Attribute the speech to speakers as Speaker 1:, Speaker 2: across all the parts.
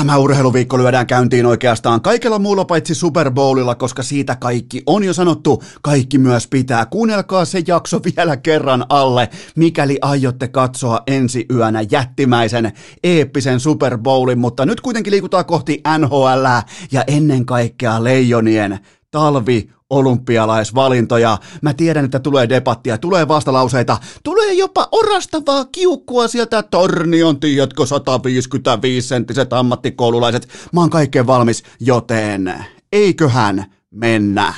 Speaker 1: Tämä urheiluviikko lyödään käyntiin oikeastaan kaikella muulla paitsi Super Bowlilla, koska siitä kaikki on jo sanottu, kaikki myös pitää. Kuunnelkaa se jakso vielä kerran alle, mikäli aiotte katsoa ensi yönä jättimäisen eeppisen Super Bowlin, mutta nyt kuitenkin liikutaan kohti NHL ja ennen kaikkea Leijonien talvi olympialaisvalintoja. Mä tiedän, että tulee debattia, tulee vastalauseita, tulee jopa orastavaa kiukkua sieltä tornion, tiedätkö, 155 senttiset ammattikoululaiset. Mä oon kaikkeen valmis, joten eiköhän mennä.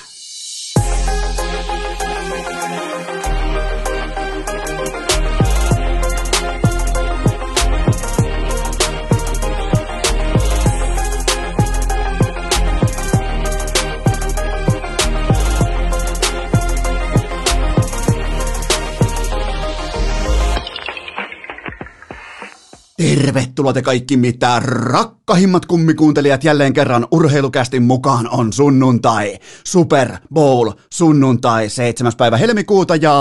Speaker 1: Tervetuloa te kaikki mitä rakkahimmat kummikuuntelijat jälleen kerran urheilukästin mukaan on sunnuntai. Super Bowl sunnuntai 7. päivä helmikuuta ja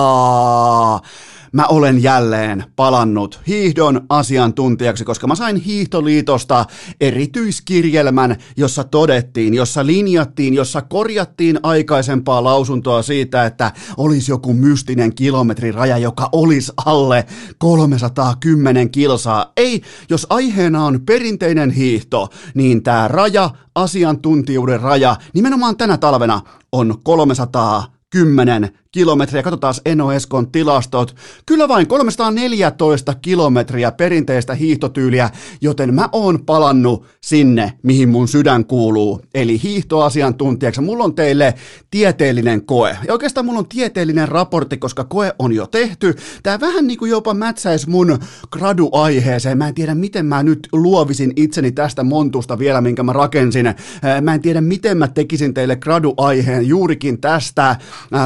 Speaker 1: mä olen jälleen palannut hiihdon asiantuntijaksi, koska mä sain Hiihtoliitosta erityiskirjelmän, jossa todettiin, jossa linjattiin, jossa korjattiin aikaisempaa lausuntoa siitä, että olisi joku mystinen kilometriraja, joka olisi alle 310 kilsaa. Ei, jos aiheena on perinteinen hiihto, niin tämä raja, asiantuntijuuden raja, nimenomaan tänä talvena on 310 kilometriä. Katsotaan Eno Eskon tilastot. Kyllä vain 314 kilometriä perinteistä hiihtotyyliä, joten mä oon palannut sinne, mihin mun sydän kuuluu. Eli hiihtoasiantuntijaksi. Mulla on teille tieteellinen koe. Ja oikeastaan mulla on tieteellinen raportti, koska koe on jo tehty. Tää vähän niin kuin jopa mätsäisi mun graduaiheeseen. Mä en tiedä, miten mä nyt luovisin itseni tästä montusta vielä, minkä mä rakensin. Mä en tiedä, miten mä tekisin teille graduaiheen juurikin tästä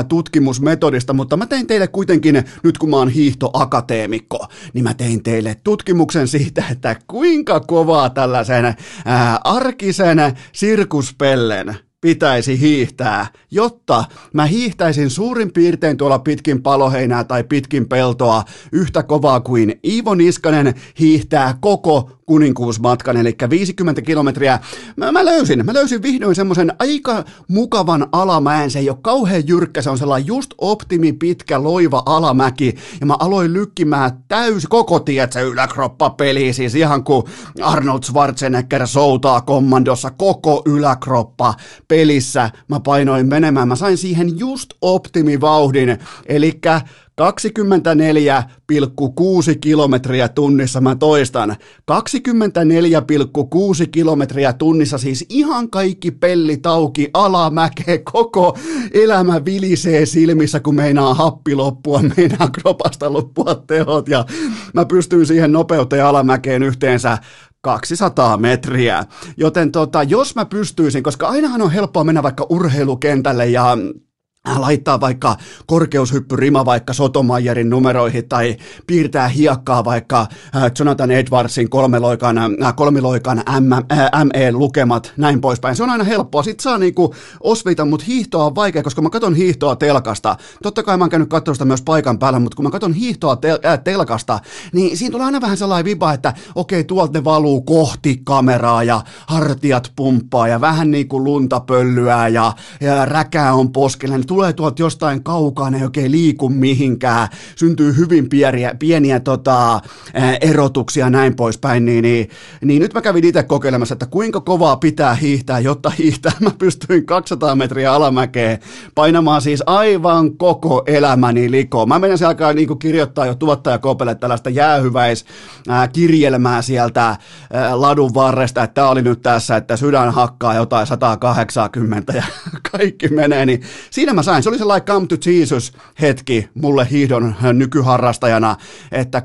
Speaker 1: tutkimusmetodista, mutta mä tein teille kuitenkin, nyt kun mä oon hiihtoakateemikko, niin mä tein teille tutkimuksen siitä, että kuinka kovaa tällaisen ää, arkisen sirkuspellen pitäisi hiihtää, jotta mä hiihtäisin suurin piirtein tuolla pitkin paloheinää tai pitkin peltoa yhtä kovaa kuin Iivo Niskanen hiihtää koko kuninkuusmatkan, eli 50 kilometriä. Mä, mä löysin, mä löysin vihdoin semmoisen aika mukavan alamäen, se ei ole kauhean jyrkkä, se on sellainen just optimi pitkä loiva alamäki, ja mä aloin lykkimään täysi koko tietsä yläkroppa peli, siis ihan kuin Arnold Schwarzenegger soutaa kommandossa koko yläkroppa pelissä, mä painoin menemään, mä sain siihen just optimivauhdin, eli 24,6 kilometriä tunnissa, mä toistan, 24,6 kilometriä tunnissa, siis ihan kaikki pelli tauki, alamäke, koko elämä vilisee silmissä, kun meinaa happi loppua, meinaa kropasta loppua tehot, ja mä pystyn siihen nopeuteen alamäkeen yhteensä 200 metriä. Joten tota, jos mä pystyisin, koska ainahan on helppoa mennä vaikka urheilukentälle ja laittaa vaikka korkeushyppyrima vaikka Sotomajerin numeroihin tai piirtää hiekkaa vaikka äh, Jonathan Edwardsin kolmiloikan, äh, kolmiloikan ME-lukemat, näin poispäin. Se on aina helppoa. Sitten saa niinku osvita, mutta hiihtoa on vaikea, koska mä katson hiihtoa telkasta. Totta kai mä oon käynyt katsoa myös paikan päällä, mutta kun mä katson hiihtoa tel- äh, telkasta, niin siinä tulee aina vähän sellainen viba, että okei, tuolta ne valuu kohti kameraa ja hartiat pumppaa ja vähän niin kuin lunta pöllyää ja, ja räkää on poskella. Niin tulee tuolta jostain kaukaa, ne ei oikein liiku mihinkään, syntyy hyvin pieniä, pieniä tota, erotuksia näin poispäin, niin, niin, niin nyt mä kävin itse kokeilemassa, että kuinka kovaa pitää hiihtää, jotta hiihtää mä pystyin 200 metriä alamäkeen painamaan siis aivan koko elämäni likoon. Mä menen se alkaa niin kirjoittaa jo tuottajakopelle tällaista jäähyväiskirjelmää sieltä ladun varresta, että tämä oli nyt tässä, että sydän hakkaa jotain 180 ja kaikki menee, niin siinä mä sain. Se oli sellainen come to Jesus hetki mulle hiihdon nykyharrastajana, että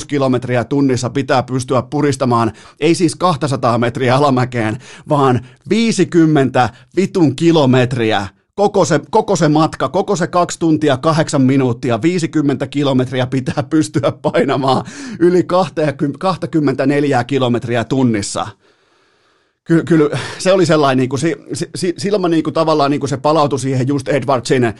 Speaker 1: 24,6 kilometriä tunnissa pitää pystyä puristamaan, ei siis 200 metriä alamäkeen, vaan 50 vitun kilometriä koko se, koko se matka, koko se kaksi tuntia, kahdeksan minuuttia, 50 kilometriä pitää pystyä painamaan yli 24 kilometriä tunnissa. Kyllä, kyllä se oli sellainen, niin kuin, si, si, silloin niin kuin, tavallaan niin kuin se palautui siihen just Edwardsin äh,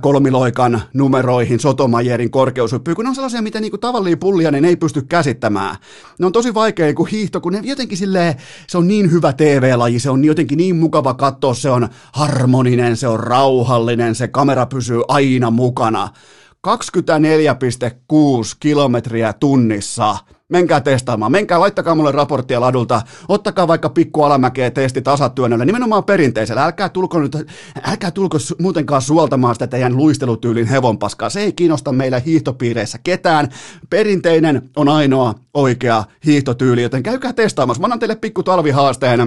Speaker 1: kolmiloikan numeroihin, Sotomajerin korkeushyppyyn, kun ne on sellaisia, mitä niin kuin, tavallinen pulliainen ei pysty käsittämään. Ne on tosi vaikea niin kuin hiihto, kun ne jotenkin silleen, se on niin hyvä TV-laji, se on jotenkin niin mukava katsoa, se on harmoninen, se on rauhallinen, se kamera pysyy aina mukana. 24,6 kilometriä tunnissa. Menkää testaamaan, menkää, laittakaa mulle raporttia ladulta, ottakaa vaikka pikku alamäkeä testi tasatyönnöllä, nimenomaan perinteisellä, älkää tulko, nyt, älkää tulko muutenkaan suoltamaan sitä teidän luistelutyylin hevonpaskaa, se ei kiinnosta meillä hiihtopiireissä ketään, perinteinen on ainoa oikea hiihtotyyli, joten käykää testaamassa, mä annan teille pikku talvihaasteen,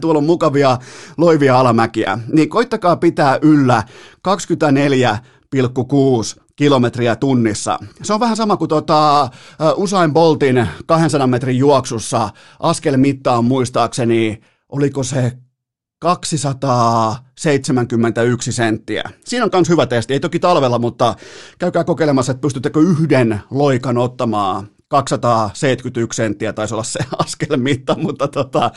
Speaker 1: tuolla on mukavia loivia alamäkiä, niin koittakaa pitää yllä 24 1,6 kilometriä tunnissa. Se on vähän sama kuin tota, Usain Boltin 200 metrin juoksussa askelmitta on muistaakseni, oliko se 271 senttiä. Siinä on myös hyvä testi, ei toki talvella, mutta käykää kokeilemassa, että pystyttekö yhden loikan ottamaan 271 senttiä taisi olla se askelmitta, mutta tota,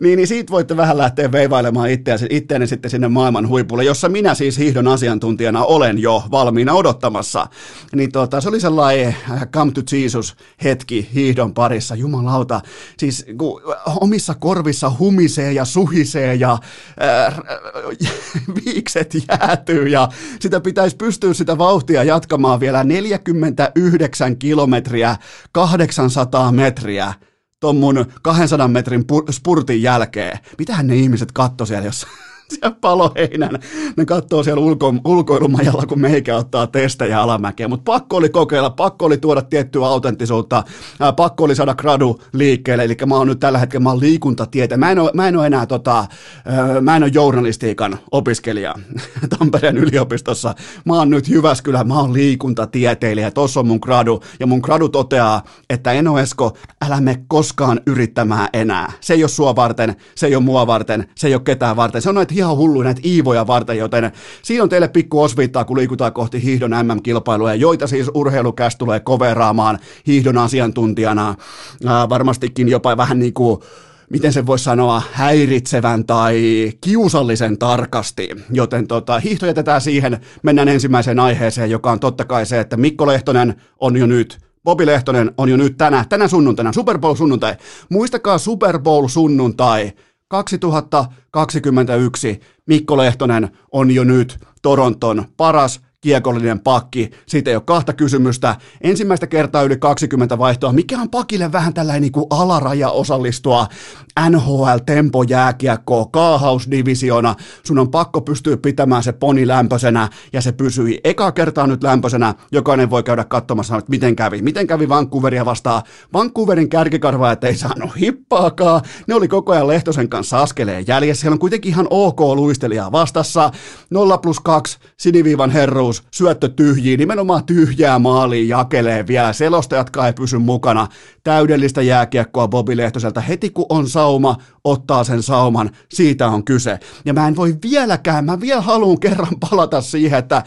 Speaker 1: niin, niin siitä voitte vähän lähteä veivailemaan itseäni, itseäni sitten sinne maailman huipulle, jossa minä siis hiihdon asiantuntijana olen jo valmiina odottamassa. Niin tota, se oli sellainen äh, come to Jesus hetki hiihdon parissa, jumalauta, siis kun omissa korvissa humisee ja suhisee ja äh, viikset jäätyy ja sitä pitäisi pystyä sitä vauhtia jatkamaan vielä 49 kilometriä 800 metriä ton mun 200 metrin spurtin jälkeen. Mitähän ne ihmiset katto siellä, jos siellä paloheinän. Ne katsoo siellä ulko, ulkoilumajalla, kun meikä ottaa testejä alamäkeä. Mutta pakko oli kokeilla, pakko oli tuoda tiettyä autenttisuutta, ää, pakko oli saada gradu liikkeelle. Eli mä oon nyt tällä hetkellä, mä oon liikuntatietä. Mä en ole, mä en ole enää tota, mä en ole journalistiikan opiskelija Tampereen yliopistossa. Mä oon nyt Jyväskylä, mä oon liikuntatieteilijä. Tossa on mun gradu. Ja mun gradu toteaa, että Eno Esko, älä me koskaan yrittämään enää. Se ei ole sua varten, se ei ole mua varten, se ei ole ketään varten. Se on noita ihan hulluja näitä iivoja varten, joten siinä on teille pikku osviittaa, kun liikutaan kohti hiihdon MM-kilpailuja, joita siis urheilukäs tulee koveraamaan hiihdon asiantuntijana. Ää, varmastikin jopa vähän niin kuin miten se voisi sanoa, häiritsevän tai kiusallisen tarkasti. Joten tota, hiihto jätetään siihen, mennään ensimmäiseen aiheeseen, joka on totta kai se, että Mikko Lehtonen on jo nyt Bobi Lehtonen on jo nyt tänä, tänä sunnuntaina, Super Bowl sunnuntai. Muistakaa Super Bowl sunnuntai. 2021 Mikko Lehtonen on jo nyt Toronton paras kiekollinen pakki, siitä ei ole kahta kysymystä. Ensimmäistä kertaa yli 20 vaihtoa, mikä on pakille vähän tällainen niin kuin alaraja osallistua NHL Tempo jääkiekkoa, kaahausdivisiona. Sun on pakko pystyä pitämään se poni lämpöisenä ja se pysyi eka kertaa nyt lämpöisenä. Jokainen voi käydä katsomassa, että miten kävi. Miten kävi Vancouveria vastaan. Vancouverin kärkikarvaajat ei saanut hippaakaan. Ne oli koko ajan Lehtosen kanssa askeleen jäljessä. Siellä on kuitenkin ihan ok luistelijaa vastassa. 0 plus 2 siniviivan herruus syöttö tyhjiin, nimenomaan tyhjää maaliin jakelee vielä, selostajatkaan ei pysy mukana, täydellistä jääkiekkoa Bobi Lehtoselta, heti kun on sauma, ottaa sen sauman, siitä on kyse. Ja mä en voi vieläkään, mä vielä haluan kerran palata siihen, että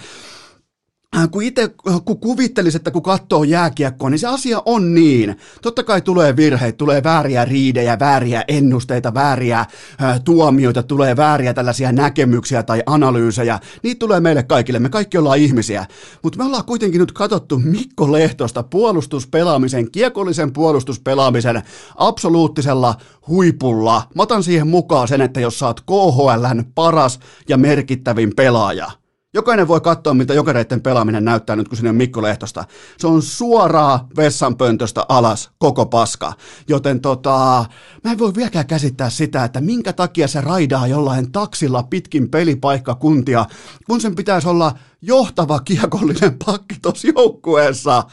Speaker 1: kun itse äh, kun kuvittelisi, että kun katsoo jääkiekkoa, niin se asia on niin. Totta kai tulee virheitä, tulee vääriä riidejä, vääriä ennusteita, vääriä ä, äh, tuomioita, tulee vääriä tällaisia näkemyksiä tai analyysejä. Niitä tulee meille kaikille, me kaikki ollaan ihmisiä. Mutta me ollaan kuitenkin nyt katsottu Mikko Lehtosta puolustuspelaamisen, kiekollisen puolustuspelaamisen absoluuttisella huipulla. Mä otan siihen mukaan sen, että jos sä oot KHLn paras ja merkittävin pelaaja – Jokainen voi katsoa, mitä jokereiden pelaaminen näyttää nyt, kun sinne on Mikko Lehtosta. Se on suoraa vessanpöntöstä alas koko paska. Joten tota, mä en voi vieläkään käsittää sitä, että minkä takia se raidaa jollain taksilla pitkin pelipaikkakuntia, kun sen pitäisi olla johtava kiekollinen pakki tuossa joukkueessa.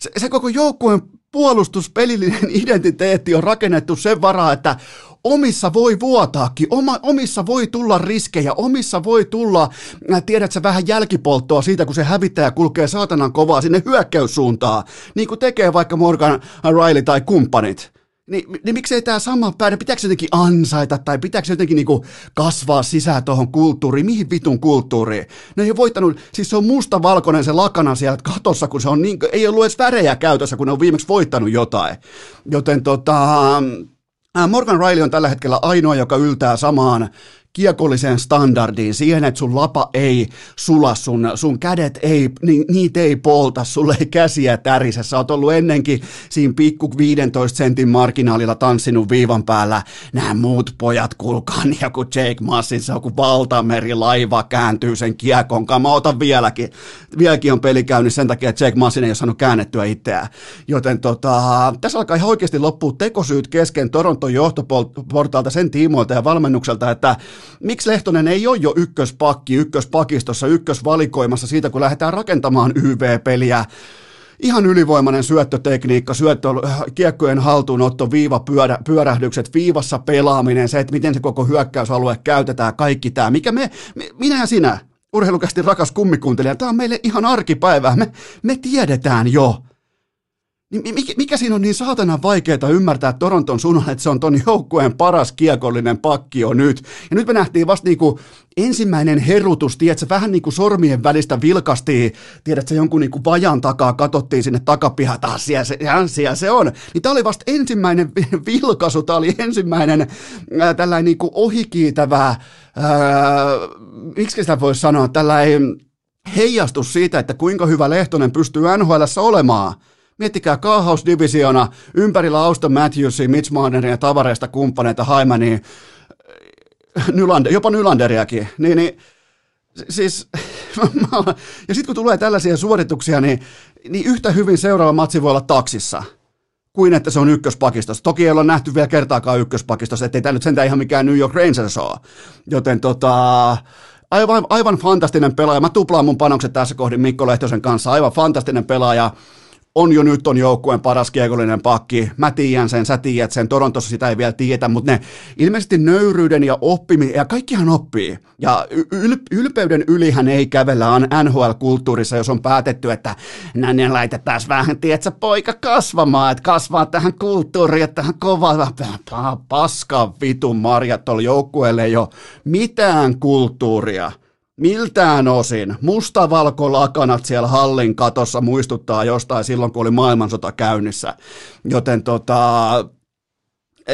Speaker 1: Se, se koko joukkueen puolustuspelillinen identiteetti on rakennettu sen varaa, että omissa voi vuotaakin, oma, omissa voi tulla riskejä, omissa voi tulla, äh, tiedätkö, vähän jälkipolttoa siitä, kun se hävittäjä kulkee saatanan kovaa sinne hyökkäyssuuntaan, niin kuin tekee vaikka Morgan Riley tai kumppanit. Niin, niin miksei tämä sama päädä, pitääkö jotenkin ansaita tai pitääkö jotenkin niinku kasvaa sisään tuohon kulttuuriin, mihin vitun kulttuuriin? Ne ei ole voittanut, siis se on musta-valkoinen se lakana siellä katossa, kun se on niin, ei ollut edes värejä käytössä, kun ne on viimeksi voittanut jotain. Joten tota, Morgan Riley on tällä hetkellä ainoa, joka yltää samaan kiekolliseen standardiin, siihen, että sun lapa ei sula, sun, sun kädet ei, ni, niitä ei polta, sulle ei käsiä tärise. Sä oot ollut ennenkin siinä pikku 15 sentin marginaalilla tanssinut viivan päällä. Nämä muut pojat kulkaa niin joku Jake Massin, se on kuin valtameri laiva kääntyy sen kiekon kanssa. Mä otan vieläkin, vieläkin on peli käynyt sen takia, että Jake Massin ei ole saanut käännettyä itseään. Joten tota, tässä alkaa ihan oikeasti loppua tekosyyt kesken Toronton johtoportaalta sen tiimoilta ja valmennukselta, että miksi Lehtonen ei ole jo ykköspakki, ykköspakistossa, ykkösvalikoimassa siitä, kun lähdetään rakentamaan YV-peliä, ihan ylivoimainen syöttötekniikka, syöttö, kiekkojen haltuunotto, viiva, pyörä, pyörähdykset, viivassa pelaaminen, se, että miten se koko hyökkäysalue käytetään, kaikki tämä, mikä me, me minä ja sinä, urheilukästi rakas kummikuuntelija, tämä on meille ihan arkipäivää, me, me tiedetään jo, niin mikä, mikä siinä on niin saatana vaikeaa ymmärtää Toronton suunnan, että se on ton joukkueen paras kiekollinen pakki on nyt. Ja nyt me nähtiin vasta niinku ensimmäinen herutus, tiedätkö, vähän niin kuin sormien välistä vilkastiin, tiedätkö, jonkun niinku vajan takaa, katsottiin sinne takapihaan, taas siellä se, siellä se on. Niin tämä oli vasta ensimmäinen vilkaisu, tämä oli ensimmäinen äh, tällainen niinku ohikiitävä, äh, miksi sitä voisi sanoa, tällainen heijastus siitä, että kuinka hyvä Lehtonen pystyy NHL olemaan. Miettikää kaahausdivisiona ympärillä Auston Matthewsia, Mitch Marneria ja tavareista kumppaneita Haimania, Nylander, jopa Nylanderiakin. Niin, niin siis, ja sitten kun tulee tällaisia suorituksia, niin, niin yhtä hyvin seuraava matsi voi olla taksissa kuin että se on ykköspakistossa. Toki ei olla nähty vielä kertaakaan ykköspakistossa, ettei tämä nyt sentään ihan mikään New York Rangers ole. Joten tota, aivan, aivan fantastinen pelaaja. Mä tuplaan mun panokset tässä kohdin Mikko Lehtosen kanssa. Aivan fantastinen pelaaja on jo nyt on joukkueen paras kiekollinen pakki. Mä tiedän sen, sä tiedät sen, Torontossa sitä ei vielä tiedetä, mutta ne ilmeisesti nöyryyden ja oppiminen, ja kaikkihan oppii. Ja yl- ylpeyden ylihän ei kävellä NHL-kulttuurissa, jos on päätetty, että näin laitetaan vähän, tiedätkö, poika kasvamaan, että kasvaa tähän kulttuuriin, että tähän kova, paska vitun marjat tuolla joukkueelle ei ole mitään kulttuuria miltään osin mustavalkolakanat siellä hallin katossa muistuttaa jostain silloin, kun oli maailmansota käynnissä. Joten tota,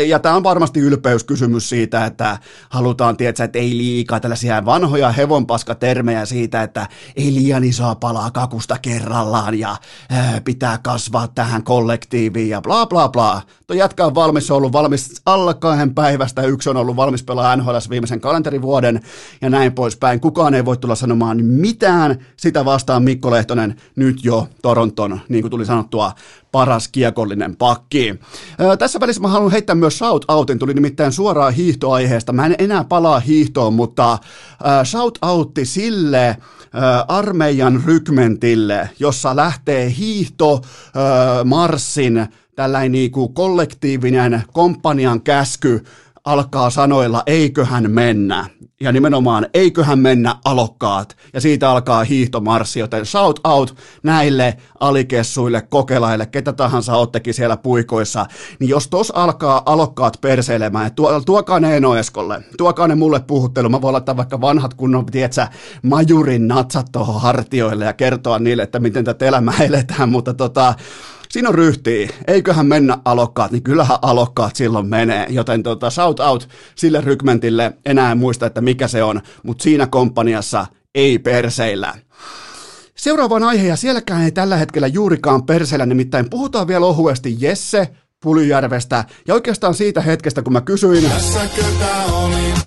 Speaker 1: ja tämä on varmasti ylpeyskysymys siitä, että halutaan tietää, että ei liikaa tällaisia vanhoja hevonpaskatermejä siitä, että ei liian isoa palaa kakusta kerrallaan ja ää, pitää kasvaa tähän kollektiiviin ja bla bla bla. Tuo jätkä on valmis, on ollut valmis alla kahden päivästä, yksi on ollut valmis pelaa NHL viimeisen kalenterivuoden ja näin poispäin. Kukaan ei voi tulla sanomaan mitään sitä vastaan Mikko Lehtonen nyt jo Toronton, niin kuin tuli sanottua, paras kiekollinen pakki. Ää, tässä välissä mä haluan heittää myös shout-outin, tuli nimittäin suoraan hiihtoaiheesta. Mä en enää palaa hiihtoon, mutta ää, shout-outti sille ää, armeijan rykmentille, jossa lähtee hiihto ää, marssin tällainen niinku kollektiivinen komppanian käsky alkaa sanoilla eiköhän mennä. Ja nimenomaan eiköhän mennä alokkaat. Ja siitä alkaa hiihtomarssi, joten shout out näille alikessuille, kokelaille, ketä tahansa ottekin siellä puikoissa. Niin jos tos alkaa alokkaat perseilemään, tuo, tuokaa ne Eno Eskolle, tuokaa ne mulle puhuttelu. Mä voin laittaa vaikka vanhat kunnon, tietsä, majurin natsat tuohon hartioille ja kertoa niille, että miten tätä elämää eletään. Mutta tota, siinä on ryhtiä. Eiköhän mennä alokkaat, niin kyllähän alokkaat silloin menee. Joten tota, shout out sille rykmentille, enää en muista, että mikä se on, mutta siinä komppaniassa ei perseillä. Seuraavaan aihe, ja sielläkään ei tällä hetkellä juurikaan perseillä, nimittäin puhutaan vielä ohuesti Jesse Pulyjärvestä, ja oikeastaan siitä hetkestä, kun mä kysyin,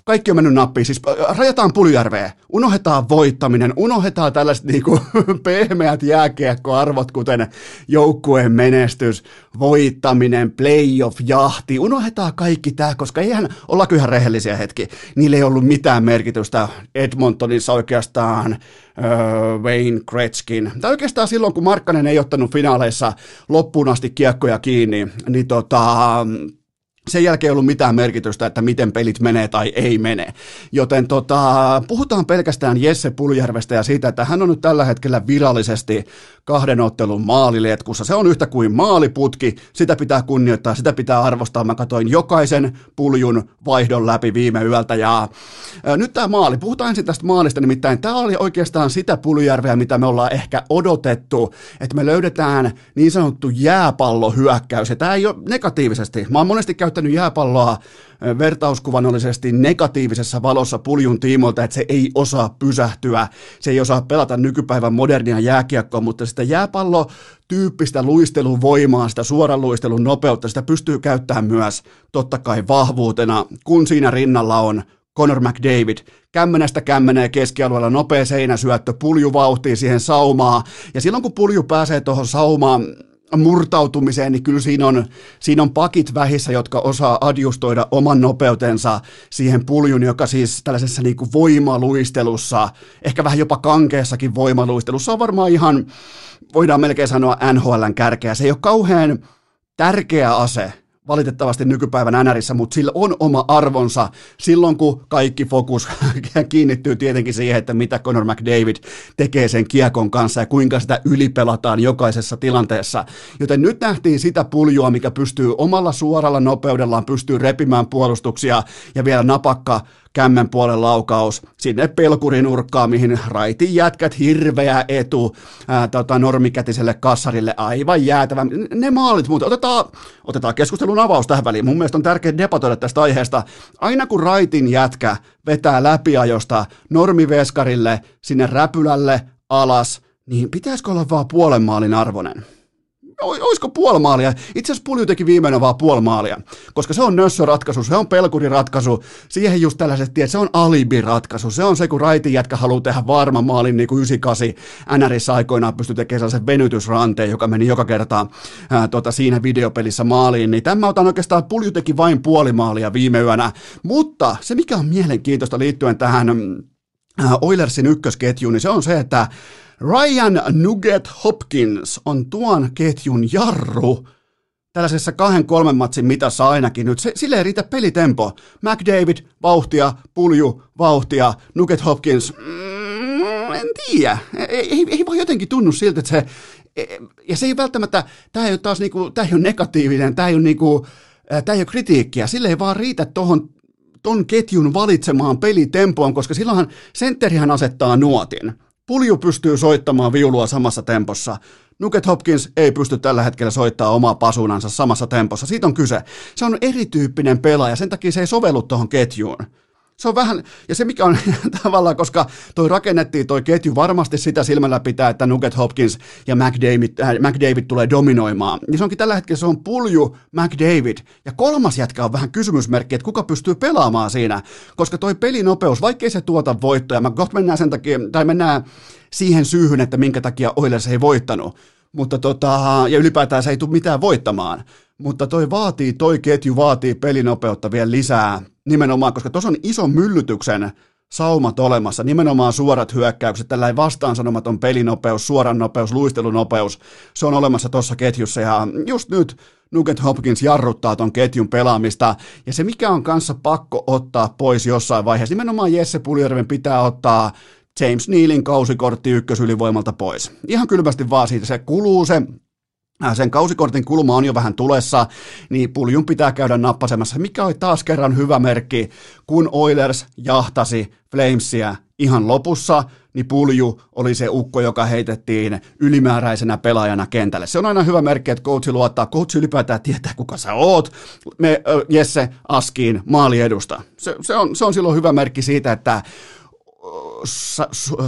Speaker 1: kaikki on mennyt nappiin, siis rajataan Pulyjärveä, unohdetaan voittaminen, unohdetaan tällaiset niinku pehmeät jääkiekkoarvot, kuten joukkueen menestys, voittaminen, playoff-jahti, unohdetaan kaikki tämä, koska eihän, olla kyllä rehellisiä hetki, niillä ei ollut mitään merkitystä Edmontonissa oikeastaan, öö, Wayne Gretzkin. Tai oikeastaan silloin, kun Markkanen ei ottanut finaaleissa loppuun asti kiekkoja kiinni, niin tota, sen jälkeen ei ollut mitään merkitystä, että miten pelit menee tai ei mene. Joten tota, puhutaan pelkästään Jesse Puljärvestä ja siitä, että hän on nyt tällä hetkellä virallisesti kahden ottelun maaliletkussa. Se on yhtä kuin maaliputki, sitä pitää kunnioittaa, sitä pitää arvostaa. Mä katsoin jokaisen puljun vaihdon läpi viime yöltä ja ää, nyt tämä maali, puhutaan ensin tästä maalista, nimittäin tämä oli oikeastaan sitä Puljärveä, mitä me ollaan ehkä odotettu, että me löydetään niin sanottu jääpallohyökkäys ja tämä ei ole negatiivisesti. Mä oon monesti käyttänyt jääpalloa vertauskuvanollisesti negatiivisessa valossa puljun tiimoilta, että se ei osaa pysähtyä, se ei osaa pelata nykypäivän modernia jääkiekkoa, mutta sitä jääpallo tyyppistä luistelun voimaa, sitä suoran luistelun nopeutta, sitä pystyy käyttämään myös totta kai vahvuutena, kun siinä rinnalla on Conor McDavid, kämmenestä kämmenee keskialueella, nopea seinäsyöttö, pulju vauhtii siihen saumaan, ja silloin kun pulju pääsee tuohon saumaan, murtautumiseen, niin kyllä siinä on, siinä on pakit vähissä, jotka osaa adjustoida oman nopeutensa siihen puljun, joka siis tällaisessa niin kuin voimaluistelussa, ehkä vähän jopa kankeessakin voimaluistelussa on varmaan ihan, voidaan melkein sanoa NHLn kärkeä. Se ei ole kauhean tärkeä ase valitettavasti nykypäivän NRissä, mutta sillä on oma arvonsa silloin, kun kaikki fokus kiinnittyy tietenkin siihen, että mitä Conor McDavid tekee sen kiekon kanssa ja kuinka sitä ylipelataan jokaisessa tilanteessa. Joten nyt nähtiin sitä puljua, mikä pystyy omalla suoralla nopeudellaan, pystyy repimään puolustuksia ja vielä napakka kämmen puolen laukaus sinne pelkurinurkkaan, mihin raitin jätkät hirveä etu ää, tota, normikätiselle kassarille, aivan jäätävä. Ne maalit mutta otetaan, otetaan keskustelun avaus tähän väliin. Mun mielestä on tärkeää debatoida tästä aiheesta. Aina kun raitin jätkä vetää läpiajosta normiveskarille, sinne räpylälle, alas, niin pitäisikö olla vaan puolen maalin arvoinen? Olisiko puoli maalia? Itse asiassa Pulju teki viimeinen vaan puoli maalia, koska se on nössöratkaisu, se on pelkuriratkaisu, siihen just tällaiset, että se on alibiratkaisu, se on se, kun raitin jätkä haluaa tehdä varman maalin niin kuin 98 NRissä aikoinaan pystyi tekemään sellaisen venytysranteen, joka meni joka kerta ää, tota, siinä videopelissä maaliin, niin tämä otan oikeastaan, Pulju teki vain puoli maalia viime yönä, mutta se mikä on mielenkiintoista liittyen tähän Oilersin ykkösketjuun, niin se on se, että Ryan Nugget Hopkins on tuon ketjun jarru tällaisessa kahden kolmen matsin mitassa ainakin nyt. Se, sille ei riitä pelitempo. McDavid, vauhtia, pulju, vauhtia, Nugget Hopkins, mm, en tiedä. Ei, ei, ei vaan jotenkin tunnu siltä, että se, e, ja se ei välttämättä, tämä ei ole taas niinku, tämä ei ole negatiivinen, tämä ei ole niinku, ei ole kritiikkiä, sille ei vaan riitä tuohon ton ketjun valitsemaan pelitempoon, koska silloinhan sentterihän asettaa nuotin. Pulju pystyy soittamaan viulua samassa tempossa. Nuket Hopkins ei pysty tällä hetkellä soittamaan omaa pasunansa samassa tempossa. Siitä on kyse. Se on erityyppinen pelaaja, sen takia se ei sovellu tuohon ketjuun. Se on vähän, ja se mikä on tavallaan, koska toi rakennettiin toi ketju varmasti sitä silmällä pitää, että Nugget Hopkins ja McDavid, äh, McDavid tulee dominoimaan. Niin se onkin tällä hetkellä, se on pulju McDavid. Ja kolmas jätkä on vähän kysymysmerkki, että kuka pystyy pelaamaan siinä. Koska toi pelinopeus, vaikkei se tuota voittoja, mä kohta mennään sen takia, tai mennään siihen syyhyn, että minkä takia Oilers ei voittanut. Mutta tota, ja ylipäätään se ei tule mitään voittamaan. Mutta toi vaatii, toi ketju vaatii pelinopeutta vielä lisää nimenomaan, koska tuossa on iso myllytyksen saumat olemassa, nimenomaan suorat hyökkäykset, tällainen vastaansanomaton pelinopeus, suoran nopeus, luistelunopeus, se on olemassa tuossa ketjussa ja just nyt Nugget Hopkins jarruttaa ton ketjun pelaamista, ja se mikä on kanssa pakko ottaa pois jossain vaiheessa, nimenomaan Jesse Puljärven pitää ottaa James Nealin kausikortti ykkösylivoimalta pois. Ihan kylmästi vaan siitä, se kuluu se sen kausikortin kulma on jo vähän tulessa, niin puljun pitää käydä nappasemassa, mikä oli taas kerran hyvä merkki, kun Oilers jahtasi Flamesia ihan lopussa, niin pulju oli se ukko, joka heitettiin ylimääräisenä pelaajana kentälle. Se on aina hyvä merkki, että coachi luottaa, coachi ylipäätään tietää, kuka sä oot. Me Jesse Askiin maali edusta. Se, se, on, se on silloin hyvä merkki siitä, että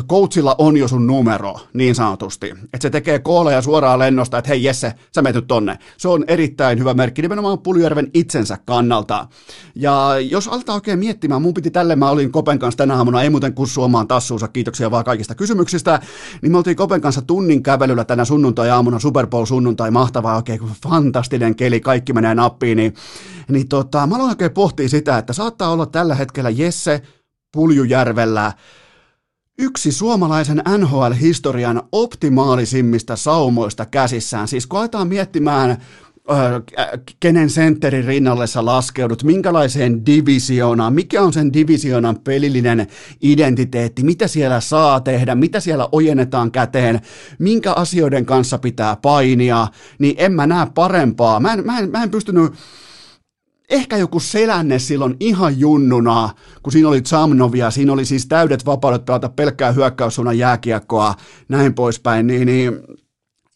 Speaker 1: coachilla on jo sun numero, niin sanotusti. Että se tekee kooleja suoraan lennosta, että hei Jesse, sä menet tonne. Se on erittäin hyvä merkki nimenomaan Puljärven itsensä kannalta. Ja jos aletaan oikein miettimään, mun piti tälle, mä olin Kopen kanssa tänä aamuna, ei muuten suomaan tassuunsa, kiitoksia vaan kaikista kysymyksistä, niin me oltiin Kopen kanssa tunnin kävelyllä tänä sunnuntai-aamuna, Super Bowl sunnuntai, mahtavaa, oikein fantastinen keli, kaikki menee nappiin, niin, niin tota, mä aloin oikein pohtia sitä, että saattaa olla tällä hetkellä Jesse, Puljujärvellä yksi suomalaisen NHL-historian optimaalisimmista saumoista käsissään. Siis kun aletaan miettimään, kenen sentterin rinnalle sä laskeudut, minkälaiseen divisioonaan, mikä on sen divisioonan pelillinen identiteetti, mitä siellä saa tehdä, mitä siellä ojennetaan käteen, minkä asioiden kanssa pitää painia, niin en mä näe parempaa. Mä en, mä en, mä en pystynyt ehkä joku selänne silloin ihan junnuna, kun siinä oli Zamnovia, siinä oli siis täydet vapaudet pelata pelkkää hyökkäyssuunnan jääkiekkoa, näin poispäin, niin, niin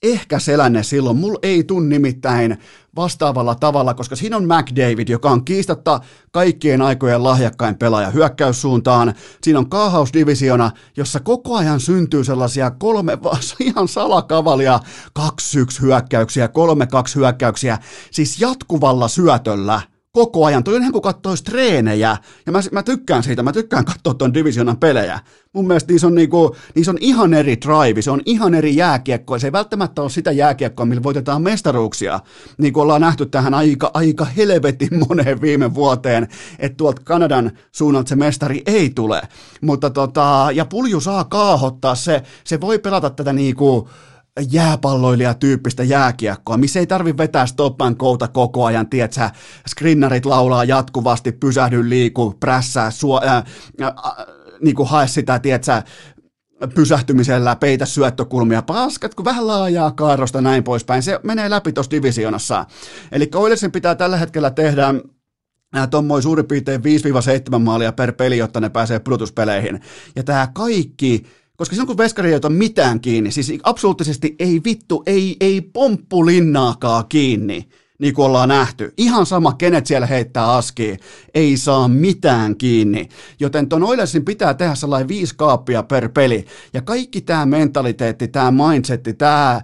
Speaker 1: ehkä selänne silloin. Mulla ei tunni nimittäin vastaavalla tavalla, koska siinä on McDavid, joka on kiistatta kaikkien aikojen lahjakkain pelaaja hyökkäyssuuntaan. Siinä on kaahausdivisiona, jossa koko ajan syntyy sellaisia kolme, ihan salakavalia, kaksi yksi hyökkäyksiä, kolme kaksi hyökkäyksiä, siis jatkuvalla syötöllä – koko ajan. Toi on ihan kuin katsoisi treenejä, ja mä, mä tykkään siitä, mä tykkään katsoa tuon divisionan pelejä. Mun mielestä niissä on, niinku, niissä on ihan eri drive, se on ihan eri jääkiekko, se ei välttämättä ole sitä jääkiekkoa, millä voitetaan mestaruuksia, niin kuin ollaan nähty tähän aika, aika helvetin moneen viime vuoteen, että tuolta Kanadan suunnalta se mestari ei tule. Mutta tota, ja pulju saa kaahottaa, se, se voi pelata tätä niinku, jääpalloilijatyyppistä jääkiekkoa, missä ei tarvi vetää stoppan kouta koko ajan, tietsä, skrinnarit laulaa jatkuvasti, pysähdy, liiku, prässää, suo, äh, äh, niin kuin hae sitä, tietsä, pysähtymisellä, peitä syöttökulmia, paskat, kun vähän laajaa kaarrosta näin poispäin. Se menee läpi tuossa divisionassa. Eli Oilersin pitää tällä hetkellä tehdä tuommoin suurin piirtein 5-7 maalia per peli, jotta ne pääsee pudotuspeleihin. Ja tämä kaikki koska silloin kun veskari ei ota mitään kiinni, siis absoluuttisesti ei vittu, ei, ei pomppulinnaakaan kiinni, niin kuin ollaan nähty. Ihan sama, kenet siellä heittää askiin, ei saa mitään kiinni. Joten ton Oilersin pitää tehdä sellainen viisi kaappia per peli. Ja kaikki tämä mentaliteetti, tämä mindsetti, tämä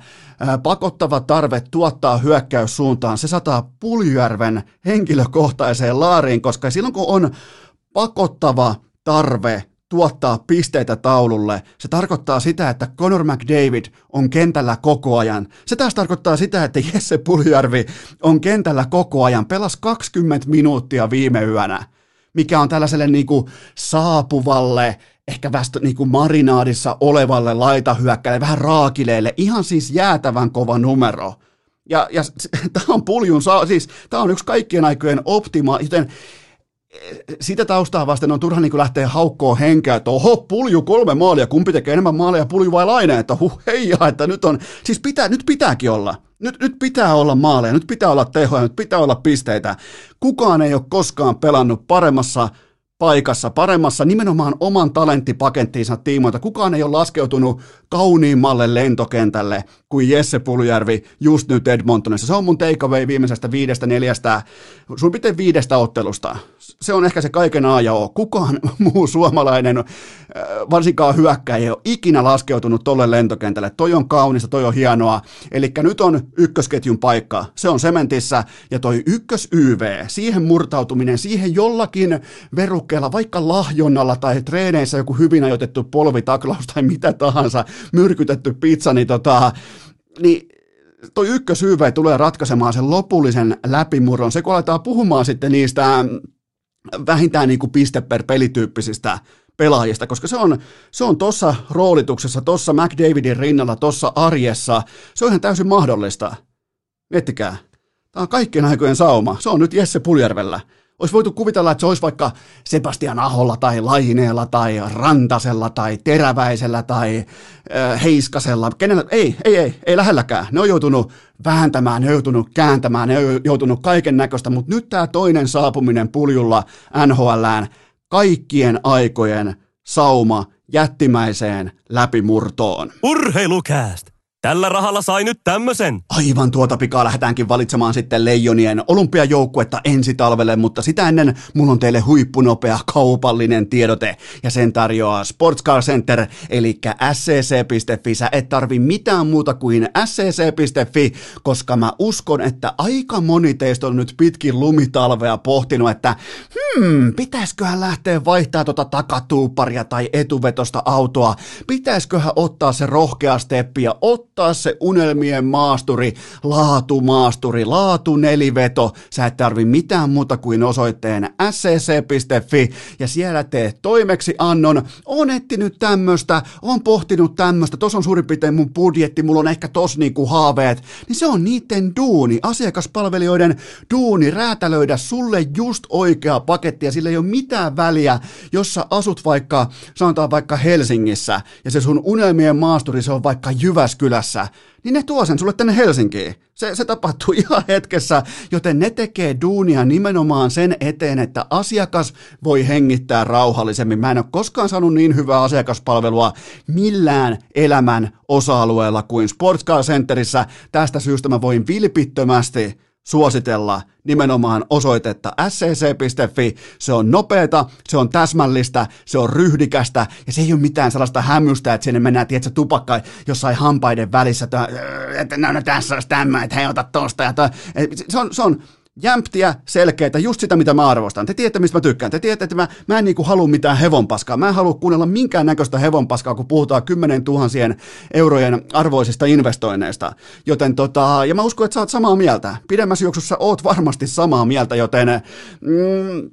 Speaker 1: pakottava tarve tuottaa hyökkäyssuuntaan, se sataa Puljärven henkilökohtaiseen laariin, koska silloin kun on pakottava tarve tuottaa pisteitä taululle. Se tarkoittaa sitä, että Conor McDavid on kentällä koko ajan. Se taas tarkoittaa sitä, että Jesse Puljärvi on kentällä koko ajan. Pelas 20 minuuttia viime yönä, mikä on tällaiselle niin kuin saapuvalle, ehkä vasta niin kuin marinaadissa olevalle laitahyökkäille, vähän raakileille, ihan siis jäätävän kova numero. Ja, ja tämä on puljun, siis tämä on yksi kaikkien aikojen optima, joten sitä taustaa vasten on turha niin lähteä haukkoon henkeä, että oho, pulju kolme maalia, kumpi tekee enemmän maalia, pulju vai laine, että huh, heija, että nyt on, siis pitää, nyt pitääkin olla, nyt, nyt pitää olla maaleja, nyt pitää olla tehoja, nyt pitää olla pisteitä. Kukaan ei ole koskaan pelannut paremmassa paikassa, paremmassa nimenomaan oman talenttipakettiinsa tiimoilta. Kukaan ei ole laskeutunut kauniimmalle lentokentälle kuin Jesse Puljärvi just nyt Edmontonissa. Se on mun takeaway viimeisestä viidestä neljästä, sun pitää viidestä ottelusta. Se on ehkä se kaiken A ja O. Kukaan muu suomalainen, äh, varsinkaan hyökkä, ei ole ikinä laskeutunut tolle lentokentälle. Toi on kaunista, toi on hienoa. Eli nyt on ykkösketjun paikka. Se on sementissä ja toi ykkös YV, siihen murtautuminen, siihen jollakin verukkeella, vaikka lahjonnalla tai treeneissä joku hyvin ajoitettu polvitaklaus tai mitä tahansa, myrkytetty pizza, niin, tota, niin toi ykkösyyve tulee ratkaisemaan sen lopullisen läpimurron. Se kun aletaan puhumaan sitten niistä vähintään niin kuin piste per pelityyppisistä pelaajista, koska se on, se on tuossa roolituksessa, tuossa McDavidin rinnalla, tuossa arjessa, se on ihan täysin mahdollista. Miettikää, tämä on kaikkien aikojen sauma, se on nyt Jesse Puljärvellä. Olisi voitu kuvitella, että se olisi vaikka Sebastian Aholla tai Laineella tai Rantasella tai Teräväisellä tai äh, Heiskasella. Kenellä? Ei, ei, ei, ei lähelläkään. Ne on joutunut vääntämään, ne on joutunut kääntämään, ne on joutunut kaiken näköistä, mutta nyt tämä toinen saapuminen puljulla NHLään kaikkien aikojen sauma jättimäiseen läpimurtoon.
Speaker 2: Urheilukääst! Tällä rahalla sai nyt tämmösen.
Speaker 1: Aivan tuota pikaa lähdetäänkin valitsemaan sitten Leijonien olympiajoukkuetta ensi talvelle, mutta sitä ennen mulla on teille huippunopea kaupallinen tiedote ja sen tarjoaa Sports Car Center eli scc.fi. Sä et tarvi mitään muuta kuin scc.fi, koska mä uskon, että aika moni teistä on nyt pitkin lumitalvea pohtinut, että hmm, pitäisköhän lähteä vaihtaa tota takatuuparia tai etuvetosta autoa, pitäisköhän ottaa se rohkea steppi ja ottaa ottaa se unelmien maasturi, laatumaasturi, laatu neliveto. Sä et tarvi mitään muuta kuin osoitteen scc.fi ja siellä teet toimeksi annon. On etsinyt tämmöstä, on pohtinut tämmöstä, tos on suurin piirtein mun budjetti, mulla on ehkä tos niinku haaveet. Niin se on niiden duuni, asiakaspalvelijoiden duuni räätälöidä sulle just oikea paketti ja sillä ei ole mitään väliä, jos sä asut vaikka, sanotaan vaikka Helsingissä ja se sun unelmien maasturi se on vaikka Jyväskylässä perässä, niin ne tuo sen sulle tänne Helsinkiin. Se, se tapahtuu ihan hetkessä, joten ne tekee duunia nimenomaan sen eteen, että asiakas voi hengittää rauhallisemmin. Mä en ole koskaan saanut niin hyvää asiakaspalvelua millään elämän osa-alueella kuin Sportscar Centerissä. Tästä syystä mä voin vilpittömästi suositella nimenomaan osoitetta scc.fi. Se on nopeata, se on täsmällistä, se on ryhdikästä ja se ei ole mitään sellaista hämystä, että sinne mennään, tiedätkö, tupakka jossain hampaiden välissä, että no, no tässä olisi tämä, että hei ota tosta ja. Se on, se on jämptiä, selkeitä, just sitä, mitä mä arvostan. Te tiedätte, mistä mä tykkään. Te tiedätte, että mä, mä en niinku halua mitään hevonpaskaa. Mä en halua kuunnella minkään näköistä hevonpaskaa, kun puhutaan kymmenen tuhansien eurojen arvoisista investoinneista. Joten tota, ja mä uskon, että sä oot samaa mieltä. Pidemmässä juoksussa oot varmasti samaa mieltä, joten mm,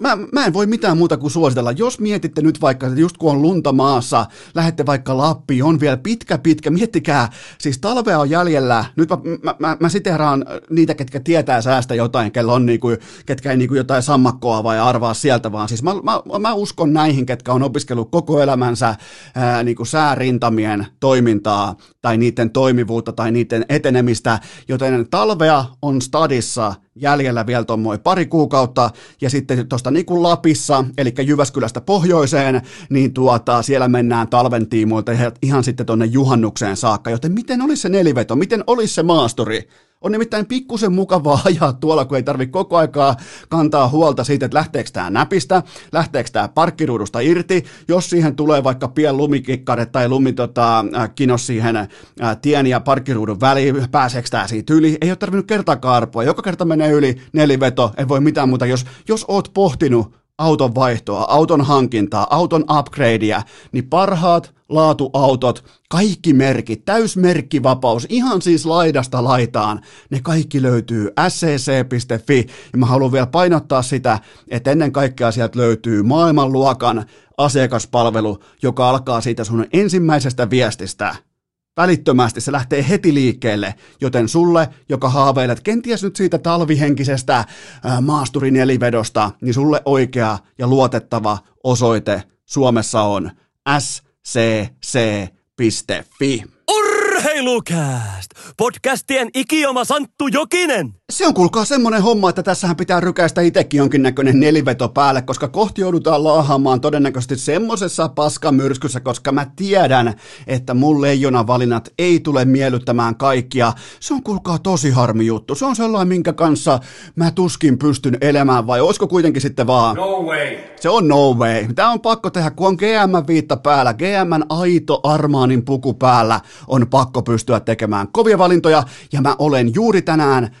Speaker 1: Mä, mä en voi mitään muuta kuin suositella. Jos mietitte nyt vaikka, että just kun on lunta maassa, lähette vaikka Lappi, on vielä pitkä pitkä, miettikää, siis talvea on jäljellä, nyt mä, mä, mä, mä siteraan niitä, ketkä tietää säästä jotain, kello on niinku, ketkä ei niinku jotain sammakkoa vai arvaa sieltä, vaan siis mä, mä, mä uskon näihin, ketkä on opiskellut koko elämänsä ää, niinku säärintamien toimintaa tai niiden toimivuutta tai niiden etenemistä, joten talvea on stadissa jäljellä vielä tuommoin pari kuukautta, ja sitten tuosta niin Lapissa, eli Jyväskylästä pohjoiseen, niin tuota, siellä mennään talven tiimoilta ihan sitten tuonne juhannukseen saakka, joten miten olisi se neliveto, miten olisi se maasturi? On nimittäin pikkusen mukavaa ajaa tuolla, kun ei tarvi koko aikaa kantaa huolta siitä, että lähteekö tämä näpistä, lähteekö tämä parkkiruudusta irti, jos siihen tulee vaikka pien lumikikkare tai lumi tota, kinos siihen ää, tien ja parkkiruudun väliin, pääseekö tämä siitä yli, ei ole tarvinnut kertaakaan arpoa, joka kerta menee yli, neliveto, ei voi mitään muuta, jos, jos oot pohtinut auton vaihtoa, auton hankintaa, auton upgradea, niin parhaat laatuautot, kaikki merkit, täysmerkkivapaus, ihan siis laidasta laitaan, ne kaikki löytyy scc.fi ja mä haluan vielä painottaa sitä, että ennen kaikkea sieltä löytyy maailmanluokan asiakaspalvelu, joka alkaa siitä sun ensimmäisestä viestistä välittömästi, se lähtee heti liikkeelle, joten sulle, joka haaveilet kenties nyt siitä talvihenkisestä maasturin elivedosta, niin sulle oikea ja luotettava osoite Suomessa on scc.fi.
Speaker 2: Urheilukääst! Podcastien ikioma Santtu Jokinen!
Speaker 1: Se on kuulkaa semmonen homma, että tässähän pitää rykäistä itsekin jonkinnäköinen neliveto päälle, koska kohti joudutaan laahaamaan todennäköisesti semmosessa paskamyrskyssä, koska mä tiedän, että mun leijona valinnat ei tule miellyttämään kaikkia. Se on kuulkaa tosi harmi juttu. Se on sellainen, minkä kanssa mä tuskin pystyn elämään, vai olisiko kuitenkin sitten vaan...
Speaker 3: No way!
Speaker 1: Se on no way. Tämä on pakko tehdä, kun on GM-viitta päällä, GM aito Armaanin puku päällä, on pakko pystyä tekemään kovia valintoja, ja mä olen juuri tänään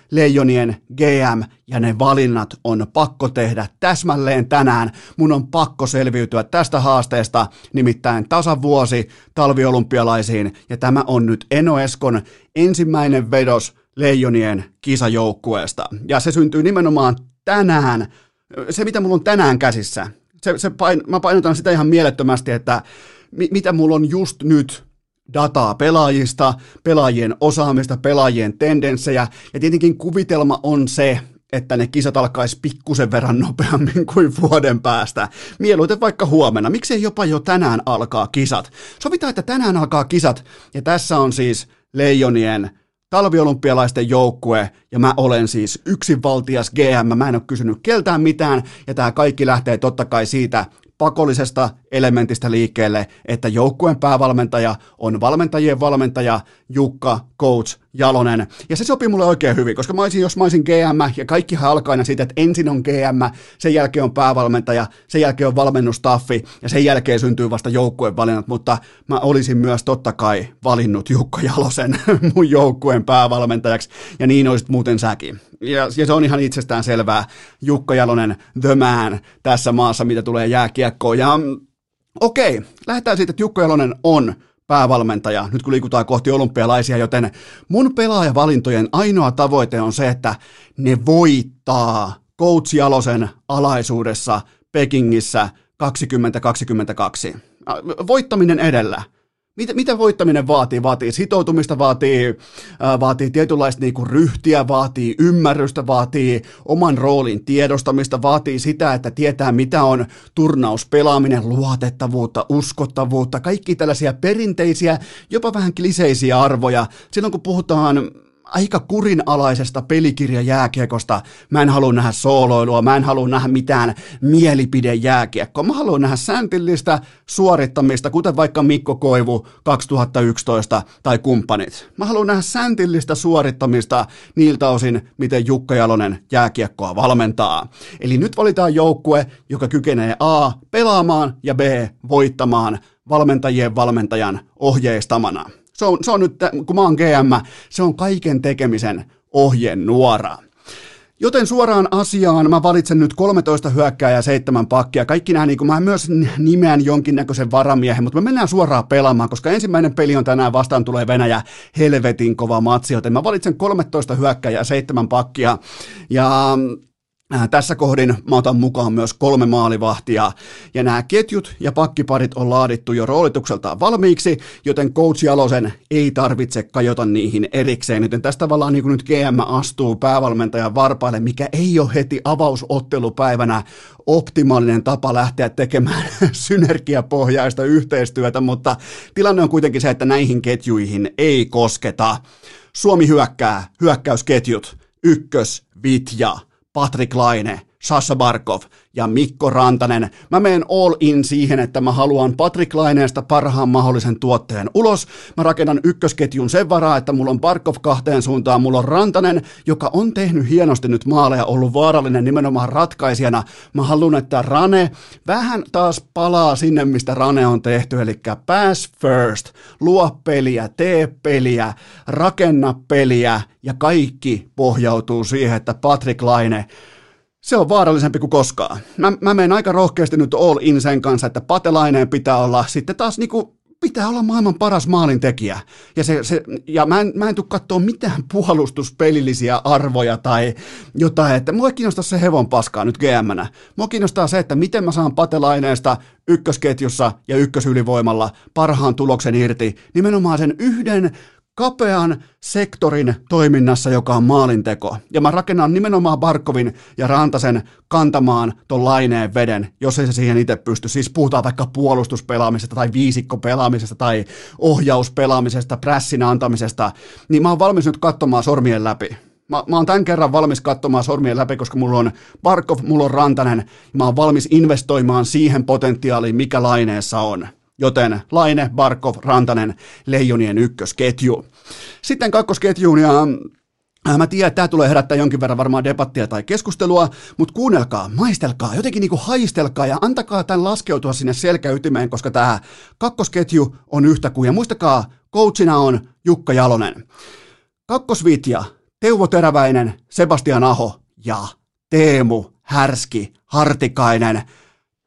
Speaker 1: Leijonien GM, ja ne valinnat on pakko tehdä täsmälleen tänään. Mun on pakko selviytyä tästä haasteesta, nimittäin tasavuosi talviolympialaisiin, ja tämä on nyt Eno Eskon ensimmäinen vedos Leijonien kisajoukkueesta. Ja se syntyy nimenomaan tänään, se mitä mulla on tänään käsissä, se, se pain, mä painotan sitä ihan mielettömästi, että mi, mitä mulla on just nyt dataa pelaajista, pelaajien osaamista, pelaajien tendenssejä, ja tietenkin kuvitelma on se, että ne kisat alkaisi pikkusen verran nopeammin kuin vuoden päästä. Mieluiten vaikka huomenna. Miksei jopa jo tänään alkaa kisat? Sovitaan, että tänään alkaa kisat, ja tässä on siis Leijonien talviolympialaisten joukkue, ja mä olen siis yksinvaltias GM, mä en ole kysynyt keltään mitään, ja tämä kaikki lähtee totta kai siitä pakollisesta elementistä liikkeelle, että joukkueen päävalmentaja on valmentajien valmentaja Jukka Coach Jalonen. Ja se sopii mulle oikein hyvin, koska mä olisin, jos mä olisin GM, ja kaikki alkaa aina siitä, että ensin on GM, sen jälkeen on päävalmentaja, sen jälkeen on valmennustaffi, ja sen jälkeen syntyy vasta joukkueen valinnat, mutta mä olisin myös totta kai valinnut Jukka Jalosen mun joukkueen päävalmentajaksi, ja niin olisit muuten säkin. Ja, ja se on ihan itsestään selvää, Jukka Jalonen, the man, tässä maassa, mitä tulee jääkiekkoon, ja okei, lähdetään siitä, että Jukka Jalonen on päävalmentaja, nyt kun liikutaan kohti olympialaisia, joten mun pelaajavalintojen ainoa tavoite on se, että ne voittaa Coach Jalosen alaisuudessa Pekingissä 2022. Voittaminen edellä. Mitä, mitä voittaminen vaatii? Vaatii sitoutumista, vaatii, ää, vaatii tietynlaista niinku ryhtiä, vaatii ymmärrystä, vaatii oman roolin tiedostamista, vaatii sitä, että tietää mitä on turnauspelaaminen, luotettavuutta, uskottavuutta, kaikki tällaisia perinteisiä, jopa vähän kliseisiä arvoja. Silloin kun puhutaan aika kurinalaisesta pelikirjajääkiekosta. Mä en halua nähdä sooloilua, mä en halua nähdä mitään mielipidejääkiekkoa. Mä haluan nähdä säntillistä suorittamista, kuten vaikka Mikko Koivu 2011 tai kumppanit. Mä haluan nähdä säntillistä suorittamista niiltä osin, miten Jukka Jalonen jääkiekkoa valmentaa. Eli nyt valitaan joukkue, joka kykenee A. pelaamaan ja B. voittamaan valmentajien valmentajan ohjeistamana. Se on, se on nyt, kun mä oon GM, se on kaiken tekemisen ohjeen nuora. Joten suoraan asiaan mä valitsen nyt 13 hyökkää ja 7 pakkia. Kaikki nämä, niin kuin mä myös nimeän jonkinnäköisen varamiehen, mutta me mennään suoraan pelaamaan, koska ensimmäinen peli on tänään vastaan tulee Venäjä helvetin kova matsi, joten mä valitsen 13 hyökkää ja 7 pakkia. Ja tässä kohdin mä otan mukaan myös kolme maalivahtia, ja nämä ketjut ja pakkiparit on laadittu jo roolitukseltaan valmiiksi, joten Coach Jalosen ei tarvitse kajota niihin erikseen, joten tästä tavallaan niin kuin nyt GM astuu päävalmentajan varpaille, mikä ei ole heti avausottelupäivänä optimaalinen tapa lähteä tekemään synergiapohjaista yhteistyötä, mutta tilanne on kuitenkin se, että näihin ketjuihin ei kosketa. Suomi hyökkää, hyökkäysketjut, ykkös, vitja, Patrick Laine, Sasha Barkov ja Mikko Rantanen. Mä menen all in siihen, että mä haluan Patrick Laineesta parhaan mahdollisen tuotteen ulos. Mä rakennan ykkösketjun sen varaa, että mulla on Barkov kahteen suuntaan, mulla on Rantanen, joka on tehnyt hienosti nyt maaleja, ollut vaarallinen nimenomaan ratkaisijana. Mä haluan, että Rane vähän taas palaa sinne, mistä Rane on tehty, eli pass first, luo peliä, tee peliä, rakenna peliä ja kaikki pohjautuu siihen, että Patrick Laine se on vaarallisempi kuin koskaan. Mä, mä menen aika rohkeasti nyt all in sen kanssa, että Patelaineen pitää olla sitten taas niinku, pitää olla maailman paras maalintekijä. Ja, se, se, ja mä en, mä en tule katsoa mitään puolustuspelillisiä arvoja tai jotain, että mua kiinnostaa se hevon paskaa nyt GM-nä. Mua kiinnostaa se, että miten mä saan Patelaineesta ykkösketjussa ja ykkösylivoimalla parhaan tuloksen irti. Nimenomaan sen yhden kapean sektorin toiminnassa, joka on maalinteko. Ja mä rakennan nimenomaan Barkovin ja Rantasen kantamaan ton laineen veden, jos ei se siihen itse pysty. Siis puhutaan vaikka puolustuspelaamisesta tai viisikkopelaamisesta tai ohjauspelaamisesta, prässin antamisesta, niin mä oon valmis nyt katsomaan sormien läpi. Mä, mä oon tämän kerran valmis katsomaan sormien läpi, koska mulla on Barkov, mulla on Rantanen, mä oon valmis investoimaan siihen potentiaaliin, mikä laineessa on. Joten Laine, Barkov, Rantanen, Leijonien ykkösketju. Sitten kakkosketjuun ja äh, Mä tiedän, että tämä tulee herättää jonkin verran varmaan debattia tai keskustelua, mutta kuunnelkaa, maistelkaa, jotenkin niinku haistelkaa ja antakaa tämän laskeutua sinne selkäytimeen, koska tämä kakkosketju on yhtä kuin. Ja muistakaa, coachina on Jukka Jalonen. Kakkosvitja, Teuvo Teräväinen, Sebastian Aho ja Teemu Härski Hartikainen –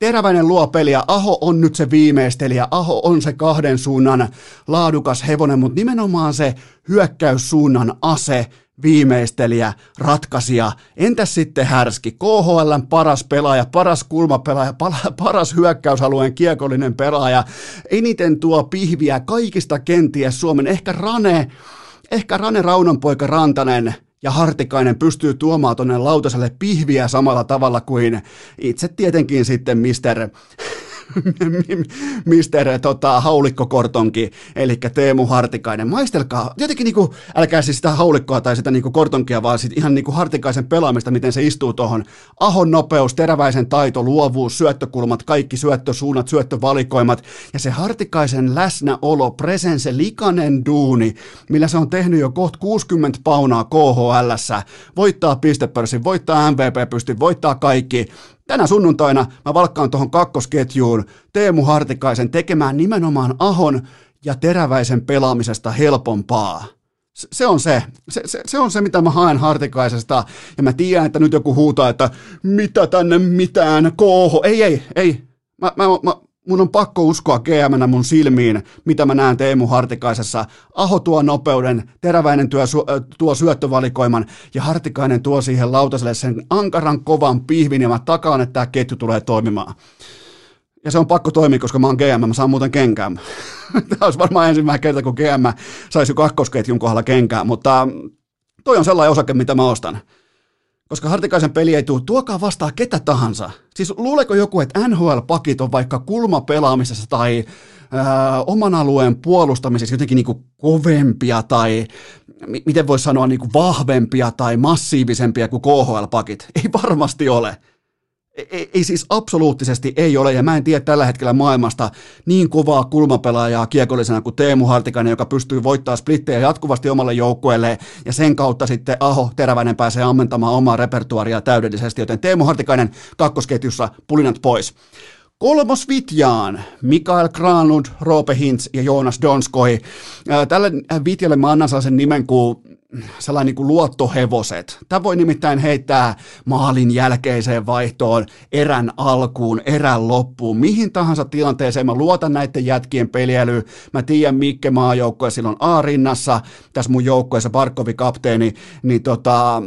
Speaker 1: Teräväinen luo peliä, Aho on nyt se viimeistelijä, Aho on se kahden suunnan laadukas hevonen, mutta nimenomaan se hyökkäyssuunnan ase, viimeistelijä, ratkaisija. Entäs sitten Härski, KHLn paras pelaaja, paras kulmapelaaja, paras hyökkäysalueen kiekollinen pelaaja, eniten tuo pihviä kaikista kenties Suomen, ehkä Rane, ehkä Rane Raunanpoika Rantanen, ja Hartikainen pystyy tuomaan tuonne lautaselle pihviä samalla tavalla kuin itse tietenkin sitten Mr. Mister tota, haulikkokortonki, eli Teemu Hartikainen. Maistelkaa, jotenkin niinku, älkää siis sitä haulikkoa tai sitä niinku kortonkia, vaan sit ihan niinku Hartikaisen pelaamista, miten se istuu tuohon. Ahon nopeus, teräväisen taito, luovuus, syöttökulmat, kaikki syöttösuunnat, syöttövalikoimat ja se Hartikaisen läsnäolo, presense, likanen duuni, millä se on tehnyt jo kohta 60 paunaa KHL, voittaa pistepörssin, voittaa MVP pysty, voittaa kaikki, Tänä sunnuntaina mä valkkaan tuohon kakkosketjuun Teemu Hartikaisen tekemään nimenomaan Ahon ja Teräväisen pelaamisesta helpompaa. Se on se. Se, se. se on se, mitä mä haen Hartikaisesta. Ja mä tiedän, että nyt joku huutaa, että mitä tänne mitään, kooho. Ei, ei, ei. Mä, mä, mä, mun on pakko uskoa gm mun silmiin, mitä mä näen Teemu Hartikaisessa. Aho tuo nopeuden, Teräväinen tuo, tuo syöttövalikoiman ja Hartikainen tuo siihen lautaselle sen ankaran kovan pihvin ja mä takaan, että tämä ketju tulee toimimaan. Ja se on pakko toimia, koska mä oon GM, mä saan muuten kenkää. Tämä olisi varmaan ensimmäinen kerta, kun GM saisi kakkosketjun kohdalla kenkää, mutta toi on sellainen osake, mitä mä ostan. Koska Hartikaisen peli ei tule, tuokaa vastaa ketä tahansa. Siis luuleeko joku, että NHL-pakit on vaikka kulmapelaamisessa tai ää, oman alueen puolustamisessa jotenkin niinku kovempia tai m- miten voisi sanoa niinku vahvempia tai massiivisempia kuin KHL-pakit? Ei varmasti ole. Ei, ei siis absoluuttisesti ei ole, ja mä en tiedä tällä hetkellä maailmasta niin kovaa kulmapelaajaa kiekollisena kuin Teemu Hartikainen, joka pystyy voittamaan splittejä jatkuvasti omalle joukkueelle, ja sen kautta sitten Aho Teräväinen pääsee ammentamaan omaa repertuaria täydellisesti, joten Teemu Hartikainen kakkosketjussa pulinat pois. Kolmos Vitjaan, Mikael Granlund, Roope Hintz ja Joonas Donskoi. Tälle Vitjalle mä annan sellaisen nimen kuin sellainen niin kuin luottohevoset. Tämä voi nimittäin heittää maalin jälkeiseen vaihtoon, erän alkuun, erän loppuun, mihin tahansa tilanteeseen. Mä luotan näiden jätkien peliälyyn. Mä tiedän, Mikke maajoukkoja silloin A-rinnassa, tässä mun joukkueessa Barkovi kapteeni, niin tota,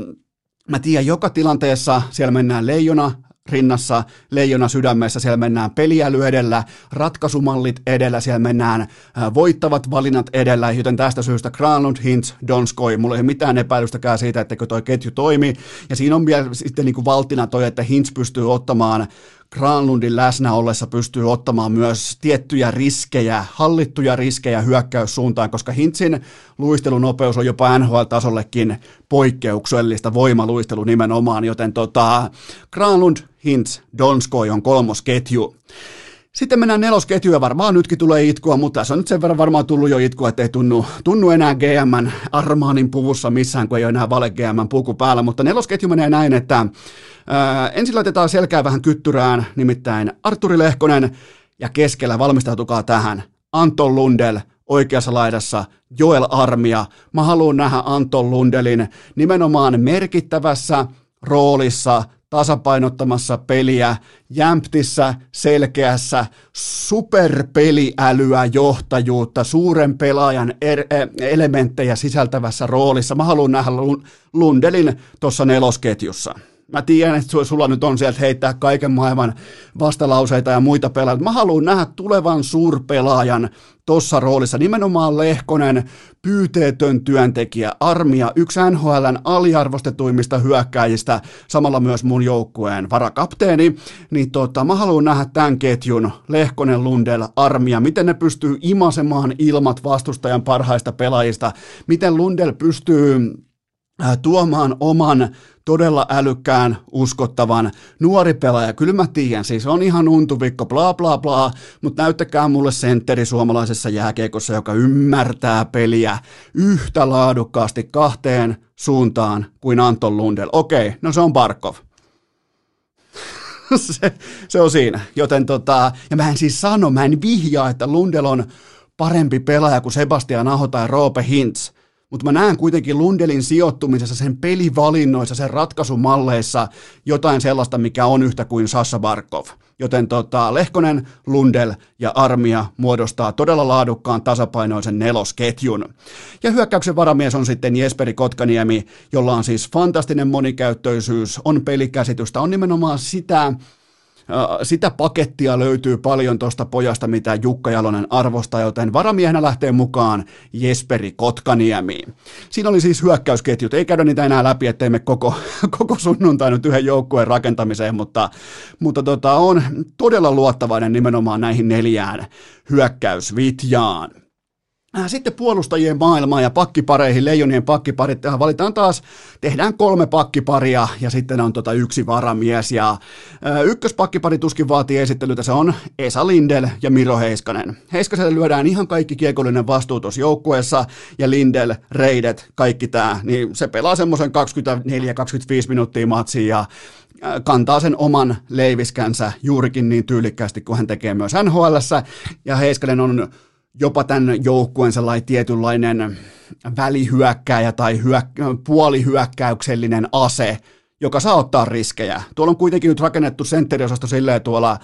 Speaker 1: Mä tiedän, joka tilanteessa siellä mennään leijona, rinnassa, leijona sydämessä, siellä mennään peliäly edellä, ratkaisumallit edellä, siellä mennään voittavat valinnat edellä, joten tästä syystä Granlund, Hintz, Donskoi, mulla ei ole mitään epäilystäkään siitä, että toi ketju toimi, ja siinä on vielä sitten niin kuin valtina toi, että Hintz pystyy ottamaan Granlundin läsnä ollessa pystyy ottamaan myös tiettyjä riskejä, hallittuja riskejä hyökkäyssuuntaan, koska Hintsin luistelunopeus on jopa NHL-tasollekin poikkeuksellista voimaluistelu nimenomaan, joten tota, Granlund, Hintz, Donskoi on kolmosketju. Sitten mennään nelosketjuun varmaan nytkin tulee itkua, mutta tässä on nyt sen verran varmaan tullut jo itkua, että ei tunnu, tunnu enää GM Armaanin puvussa missään, kun ei ole enää vale GM puku päällä, mutta nelosketju menee näin, että ää, ensin laitetaan selkää vähän kyttyrään, nimittäin Arturi Lehkonen, ja keskellä valmistautukaa tähän, Anton Lundell, oikeassa laidassa Joel Armia. Mä haluan nähdä Anton Lundelin nimenomaan merkittävässä roolissa tasapainottamassa peliä, jämptissä, selkeässä, superpeliälyä, johtajuutta, suuren pelaajan er, elementtejä sisältävässä roolissa. Mä haluan nähdä Lundelin tuossa nelosketjussa. Mä tiedän, että sulla nyt on sieltä heittää kaiken maailman vastalauseita ja muita pelaajia. Mä haluan nähdä tulevan suurpelaajan tuossa roolissa. Nimenomaan Lehkonen, pyyteetön työntekijä, armia, yksi NHLn aliarvostetuimmista hyökkäjistä, samalla myös mun joukkueen varakapteeni. Niin tota, mä haluan nähdä tämän ketjun, Lehkonen, Lundell, armia, miten ne pystyy imasemaan ilmat vastustajan parhaista pelaajista, miten Lundell pystyy tuomaan oman todella älykkään, uskottavan nuori pelaaja. Kyllä mä tiedän, siis on ihan untuvikko, bla bla bla, mutta näyttäkää mulle sentteri suomalaisessa jääkeikossa, joka ymmärtää peliä yhtä laadukkaasti kahteen suuntaan kuin Anton Lundell. Okei, no se on Barkov. se, se on siinä. Joten tota, ja mä en siis sano, mä en vihjaa, että Lundell on parempi pelaaja kuin Sebastian Aho tai Roope Hintz mutta mä näen kuitenkin Lundelin sijoittumisessa, sen pelivalinnoissa, sen ratkaisumalleissa jotain sellaista, mikä on yhtä kuin Sassa Barkov. Joten tota, Lehkonen, Lundel ja Armia muodostaa todella laadukkaan tasapainoisen nelosketjun. Ja hyökkäyksen varamies on sitten Jesperi Kotkaniemi, jolla on siis fantastinen monikäyttöisyys, on pelikäsitystä, on nimenomaan sitä, sitä pakettia löytyy paljon tuosta pojasta, mitä Jukka Jalonen arvostaa, joten varamiehenä lähtee mukaan Jesperi Kotkaniemi. Siinä oli siis hyökkäysketjut, ei käydä niitä enää läpi, ettei me koko, koko sunnuntai nyt yhden joukkueen rakentamiseen, mutta, mutta tota, on todella luottavainen nimenomaan näihin neljään hyökkäysvitjaan. Äh, sitten puolustajien maailmaan ja pakkipareihin, leijonien pakkiparit, äh, valitaan taas, tehdään kolme pakkiparia ja sitten on tota yksi varamies. Ja äh, ykköspakkipari tuskin vaatii esittelytä, se on Esa Lindel ja Miro Heiskanen. Heiskaselle lyödään ihan kaikki kiekollinen vastuu tuossa joukkueessa ja Lindel, Reidet, kaikki tämä, niin se pelaa semmoisen 24-25 minuuttia matsiin ja kantaa sen oman leiviskänsä juurikin niin tyylikkäästi kuin hän tekee myös nhl ja Heiskanen on jopa tämän joukkueen sellainen tietynlainen välihyökkääjä tai hyök- puolihyökkäyksellinen ase, joka saa ottaa riskejä. Tuolla on kuitenkin nyt rakennettu sentteriosasto silleen tuolla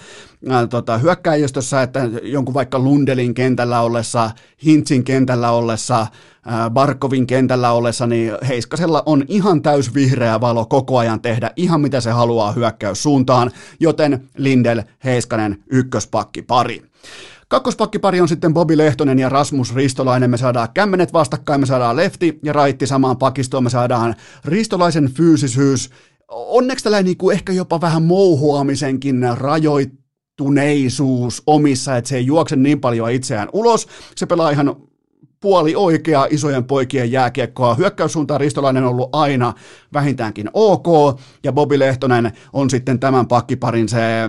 Speaker 1: ää, tota, hyökkäjistössä, että jonkun vaikka Lundelin kentällä ollessa, Hintsin kentällä ollessa, ää, Barkovin kentällä ollessa, niin Heiskasella on ihan täys vihreä valo koko ajan tehdä ihan mitä se haluaa hyökkäyssuuntaan, joten Lindel, Heiskanen, ykköspakki pari. Kakkospakkipari on sitten Bobi Lehtonen ja Rasmus Ristolainen. Me saadaan kämmenet vastakkain, me saadaan lefti ja raitti samaan pakistoon, me saadaan Ristolaisen fyysisyys. Onneksi tällainen niin ehkä jopa vähän mouhuamisenkin rajoittuneisuus omissa, että se ei juokse niin paljon itseään ulos. Se pelaa ihan puoli oikea isojen poikien jääkiekkoa. Hyökkäyssuuntaan Ristolainen on ollut aina vähintäänkin ok, ja Bobi Lehtonen on sitten tämän pakkiparin se Äh,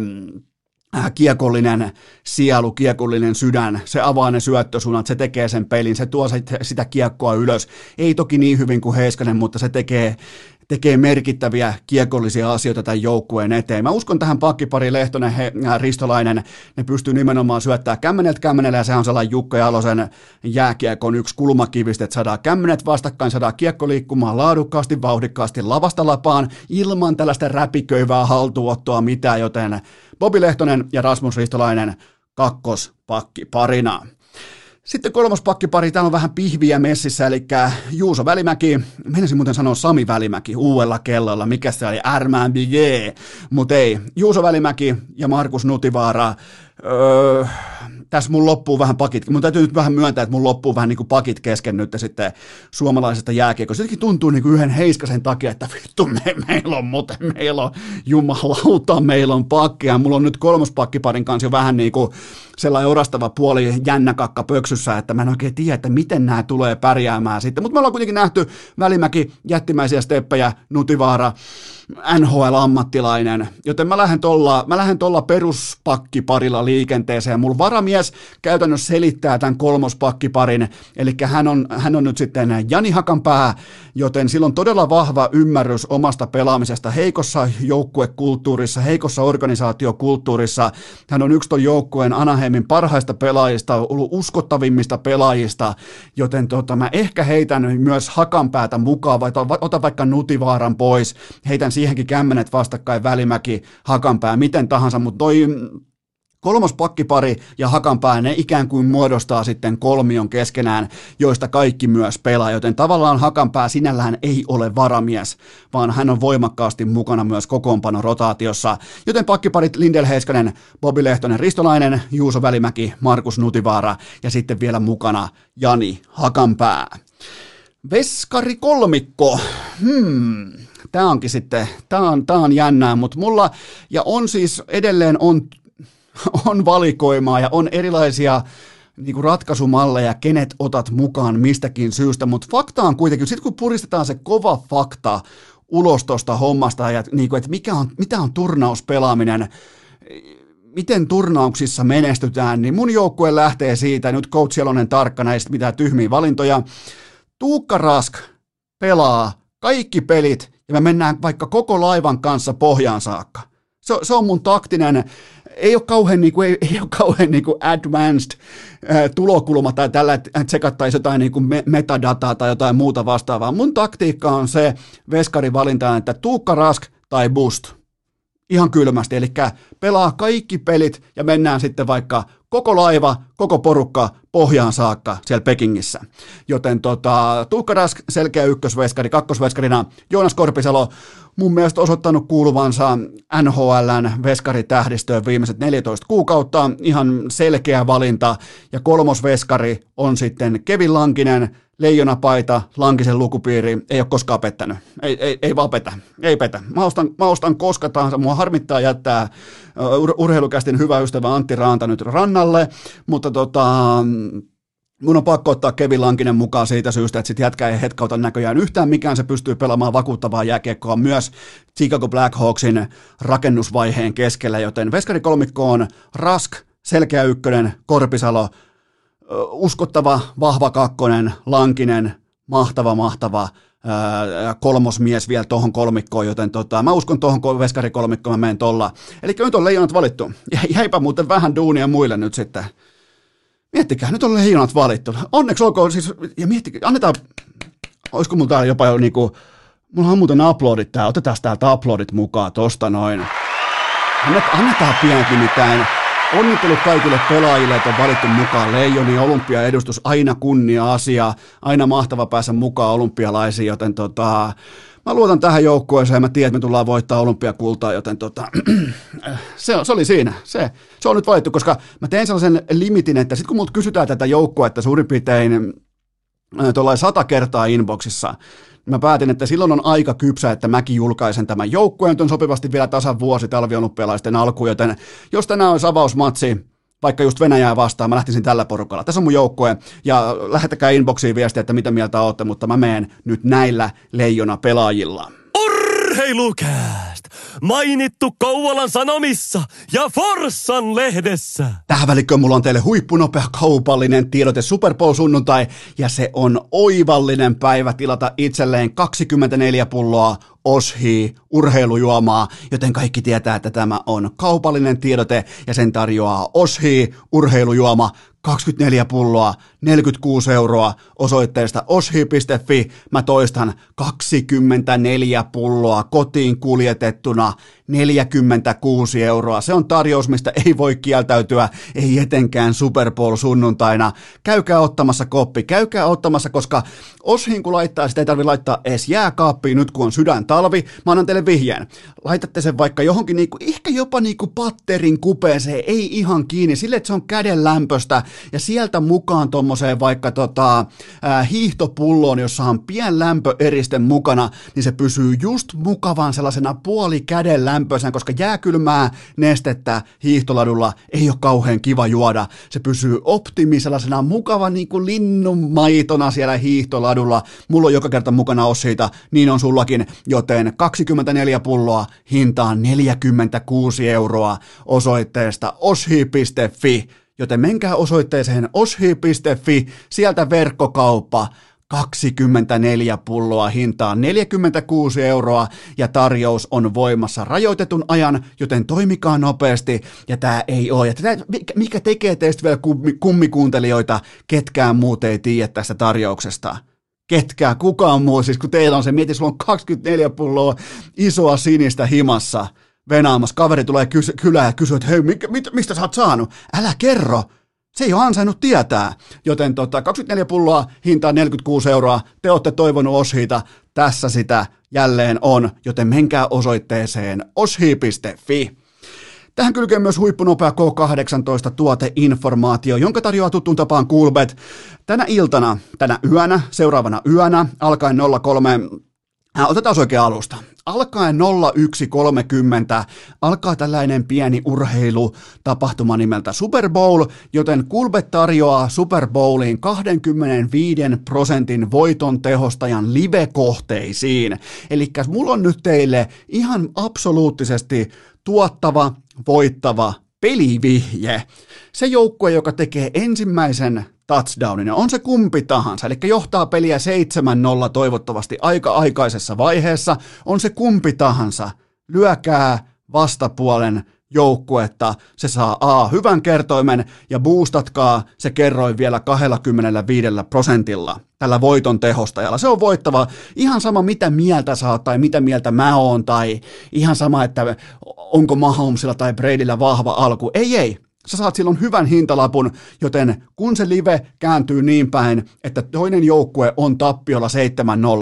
Speaker 1: kiekollinen sielu, kiekollinen sydän, se avaa ne syöttösuunnat, se tekee sen pelin, se tuo sitä kiekkoa ylös. Ei toki niin hyvin kuin Heiskanen, mutta se tekee, tekee merkittäviä kiekollisia asioita tämän joukkueen eteen. Mä uskon tähän pakkipari Lehtonen, he, äh, Ristolainen, ne pystyy nimenomaan syöttämään kämmeneltä kämmenellä ja se on sellainen Jukka Jalosen jääkiekon yksi kulmakivistä, että saadaan kämmenet vastakkain, saadaan kiekko liikkumaan laadukkaasti, vauhdikkaasti lavasta lapaan ilman tällaista räpiköivää haltuottoa mitään, joten Bobi Lehtonen ja Rasmus Ristolainen kakkospakki parina. Sitten kolmas pakkipari, täällä on vähän pihviä messissä, eli Juuso Välimäki, menisin muuten sanoa Sami Välimäki uudella kellolla, mikä se oli, Ärmään mutta ei, Juuso Välimäki ja Markus Nutivaara, öö, tässä mun loppuu vähän pakit, mun täytyy nyt vähän myöntää, että mun loppuu vähän niin kuin pakit kesken nyt sitten suomalaisesta jääkiekosta. Jotenkin tuntuu niin kuin yhden heiskasen takia, että vittu, me, meillä on muuten, meillä on jumalauta, meillä on pakkia. Mulla on nyt kolmas pakkiparin kanssa jo vähän niin kuin sellainen orastava puoli jännäkakka pöksyssä, että mä en oikein tiedä, että miten nämä tulee pärjäämään sitten. Mutta me ollaan kuitenkin nähty Välimäki, jättimäisiä steppejä, Nutivaara, NHL-ammattilainen, joten mä lähden tuolla, peruspakkiparilla liikenteeseen. Mulla varamies käytännössä selittää tämän kolmospakkiparin, eli hän on, hän on nyt sitten Jani Hakanpää, joten sillä on todella vahva ymmärrys omasta pelaamisesta. Heikossa joukkuekulttuurissa, heikossa organisaatiokulttuurissa. Hän on yksi ton joukkueen Anaheimin parhaista pelaajista, ollut uskottavimmista pelaajista, joten tota, mä ehkä heitän myös Hakanpäätä mukaan, vai ota vaikka Nutivaaran pois, heitän siihenkin kämmenet vastakkain Välimäki, Hakanpää, miten tahansa, mutta toi kolmos pakkipari ja Hakanpää, ne ikään kuin muodostaa sitten kolmion keskenään, joista kaikki myös pelaa, joten tavallaan Hakanpää sinällään ei ole varamies, vaan hän on voimakkaasti mukana myös kokoonpano rotaatiossa, joten pakkiparit Lindel Heiskanen, Bobi Lehtonen, Ristolainen, Juuso Välimäki, Markus Nutivaara ja sitten vielä mukana Jani Hakanpää. Veskari kolmikko, hmm, tämä onkin sitten, tämä on, tämä on jännää, mutta mulla, ja on siis edelleen on, on valikoimaa ja on erilaisia niin kuin ratkaisumalleja, kenet otat mukaan mistäkin syystä, mutta fakta on kuitenkin, sitten kun puristetaan se kova fakta ulos tuosta hommasta, ja niin kuin, että mikä on, mitä on turnauspelaaminen, miten turnauksissa menestytään, niin mun joukkue lähtee siitä, nyt coach Jelonen tarkka näistä mitä tyhmiä valintoja, Tuukka Rask pelaa kaikki pelit ja me mennään vaikka koko laivan kanssa pohjaan saakka. Se, se on mun taktinen, ei ole kauhean, niin kuin, ei, ei ole kauhean niin kuin advanced äh, tulokulma tai tällä, että tsekattaisiin jotain niin kuin metadataa tai jotain muuta vastaavaa. Mun taktiikka on se veskari valinta, että Tuukka Rask tai Boost. Ihan kylmästi, eli pelaa kaikki pelit ja mennään sitten vaikka koko laiva, koko porukka pohjaan saakka siellä Pekingissä. Joten tota, Tuukka Rask, selkeä ykkösveskari, kakkosveskarina. Joonas Korpisalo, mun mielestä osoittanut kuuluvansa NHLn veskaritähdistöön viimeiset 14 kuukautta, ihan selkeä valinta, ja kolmosveskari on sitten Kevin Lankinen, leijonapaita, Lankisen lukupiiri, ei ole koskaan pettänyt. Ei, ei, ei vaan petä, ei petä. Mä ostan, mä ostan koska tahansa, mua harmittaa jättää ur- urheilukästin hyvä ystävä Antti Raanta nyt rannalle, mutta tota, Mun on pakko ottaa Kevin Lankinen mukaan siitä syystä, että sit jätkä ei hetkauta näköjään yhtään mikään. Se pystyy pelaamaan vakuuttavaa jääkiekkoa myös Chicago Blackhawksin rakennusvaiheen keskellä, joten veskari kolmikko on Rask, selkeä ykkönen, Korpisalo, uskottava, vahva kakkonen, Lankinen, mahtava, mahtava kolmosmies vielä tuohon kolmikkoon, joten tota, mä uskon tuohon veskarikolmikkoon, mä menen tuolla. Eli nyt on leijonat valittu. Jäipä muuten vähän duunia muille nyt sitten. Miettikää, nyt on leijonat valittu. Onneksi olkoon siis, ja miettikää, annetaan, olisiko mulla täällä jopa jo niinku Mulla on muuten uploadit tää, otetaan täältä uploadit mukaan tosta noin. Annet, annetaan pienet nimittäin. Onnittelut kaikille pelaajille, että on valittu mukaan Leijonin olympiaedustus, aina kunnia-asia, aina mahtava päästä mukaan olympialaisiin, joten tota, mä luotan tähän joukkueeseen, mä tiedän, että me tullaan voittaa olympiakultaa, joten tota, se, se, oli siinä. Se, se on nyt valittu, koska mä tein sellaisen limitin, että sitten kun multa kysytään tätä joukkuetta suurin piirtein tuollain sata kertaa inboxissa, mä päätin, että silloin on aika kypsä, että mäkin julkaisen tämän joukkueen, on sopivasti vielä tasan vuosi talviolympialaisten alku, joten jos tänään on avausmatsi, vaikka just Venäjää vastaan, mä lähtisin tällä porukalla. Tässä on mun joukkue, ja lähettäkää inboxiin viestiä, että mitä mieltä olette, mutta mä meen nyt näillä leijona pelaajilla.
Speaker 2: Urheilukääst! Mainittu Kouvolan Sanomissa ja Forssan lehdessä.
Speaker 1: Tähän välikköön mulla on teille huippunopea kaupallinen tiedote Super Bowl sunnuntai, ja se on oivallinen päivä tilata itselleen 24 pulloa Oshi urheilujuomaa, joten kaikki tietää, että tämä on kaupallinen tiedote ja sen tarjoaa Oshi urheilujuoma 24 pulloa, 46 euroa osoitteesta oshi.fi. Mä toistan 24 pulloa kotiin kuljetettuna 46 euroa. Se on tarjous, mistä ei voi kieltäytyä, ei etenkään Super Bowl sunnuntaina. Käykää ottamassa koppi, käykää ottamassa, koska Oshin kun laittaa, sitä ei tarvitse laittaa edes jääkaappiin nyt kun on sydän talvi. Mä annan teille vihjeen. Laitatte sen vaikka johonkin niinku, ehkä jopa niinku patterin kupeeseen, ei ihan kiinni, sille että se on käden lämpöstä ja sieltä mukaan tuommoiseen vaikka tota, ää, hiihtopulloon, jossa on pien lämpöeriste mukana, niin se pysyy just mukavan sellaisena puoli käden lämpöisenä, koska jääkylmää nestettä hiihtoladulla ei ole kauhean kiva juoda. Se pysyy optimi sellaisena mukava niin kuin linnunmaitona siellä hiihtoladulla. Mulla on joka kerta mukana siitä, niin on sullakin, joten 24 pulloa hintaan 46 euroa osoitteesta oshi.fi joten menkää osoitteeseen oshi.fi, sieltä verkkokauppa, 24 pulloa hintaan 46 euroa ja tarjous on voimassa rajoitetun ajan, joten toimikaa nopeasti. Ja tämä ei ole. Ja tätä, mikä tekee teistä vielä kummikuuntelijoita, ketkään muut ei tiedä tästä tarjouksesta. Ketkään, kukaan muu, siis kun teillä on se, mieti, sulla on 24 pulloa isoa sinistä himassa – venaamassa. Kaveri tulee kys- kylään ja kysyy, että hei, mikä, mit, mistä sä oot saanut? Älä kerro. Se ei ole ansainnut tietää. Joten tota, 24 pulloa, hintaa 46 euroa. Te olette toivonut Oshita. Tässä sitä jälleen on, joten menkää osoitteeseen oshi.fi. Tähän kylkee myös huippunopea K18 tuoteinformaatio, jonka tarjoaa tuttuun tapaan Coolbet. Tänä iltana, tänä yönä, seuraavana yönä, alkaen 03 Äh, otetaan oikein alusta. Alkaen 01.30 alkaa tällainen pieni urheilutapahtuma nimeltä Super Bowl, joten Kulbet tarjoaa Super Bowliin 25 prosentin voiton tehostajan live-kohteisiin. Eli mulla on nyt teille ihan absoluuttisesti tuottava, voittava pelivihje. Se joukkue, joka tekee ensimmäisen touchdownin, on se kumpi tahansa, eli johtaa peliä 7-0 toivottavasti aika aikaisessa vaiheessa, on se kumpi tahansa, lyökää vastapuolen joukkuetta, se saa A hyvän kertoimen ja boostatkaa se kerroin vielä 25 prosentilla tällä voiton tehostajalla. Se on voittava. Ihan sama mitä mieltä saa tai mitä mieltä mä oon tai ihan sama, että onko Mahomesilla tai Bradyllä vahva alku. Ei, ei sä saat silloin hyvän hintalapun, joten kun se live kääntyy niin päin, että toinen joukkue on tappiolla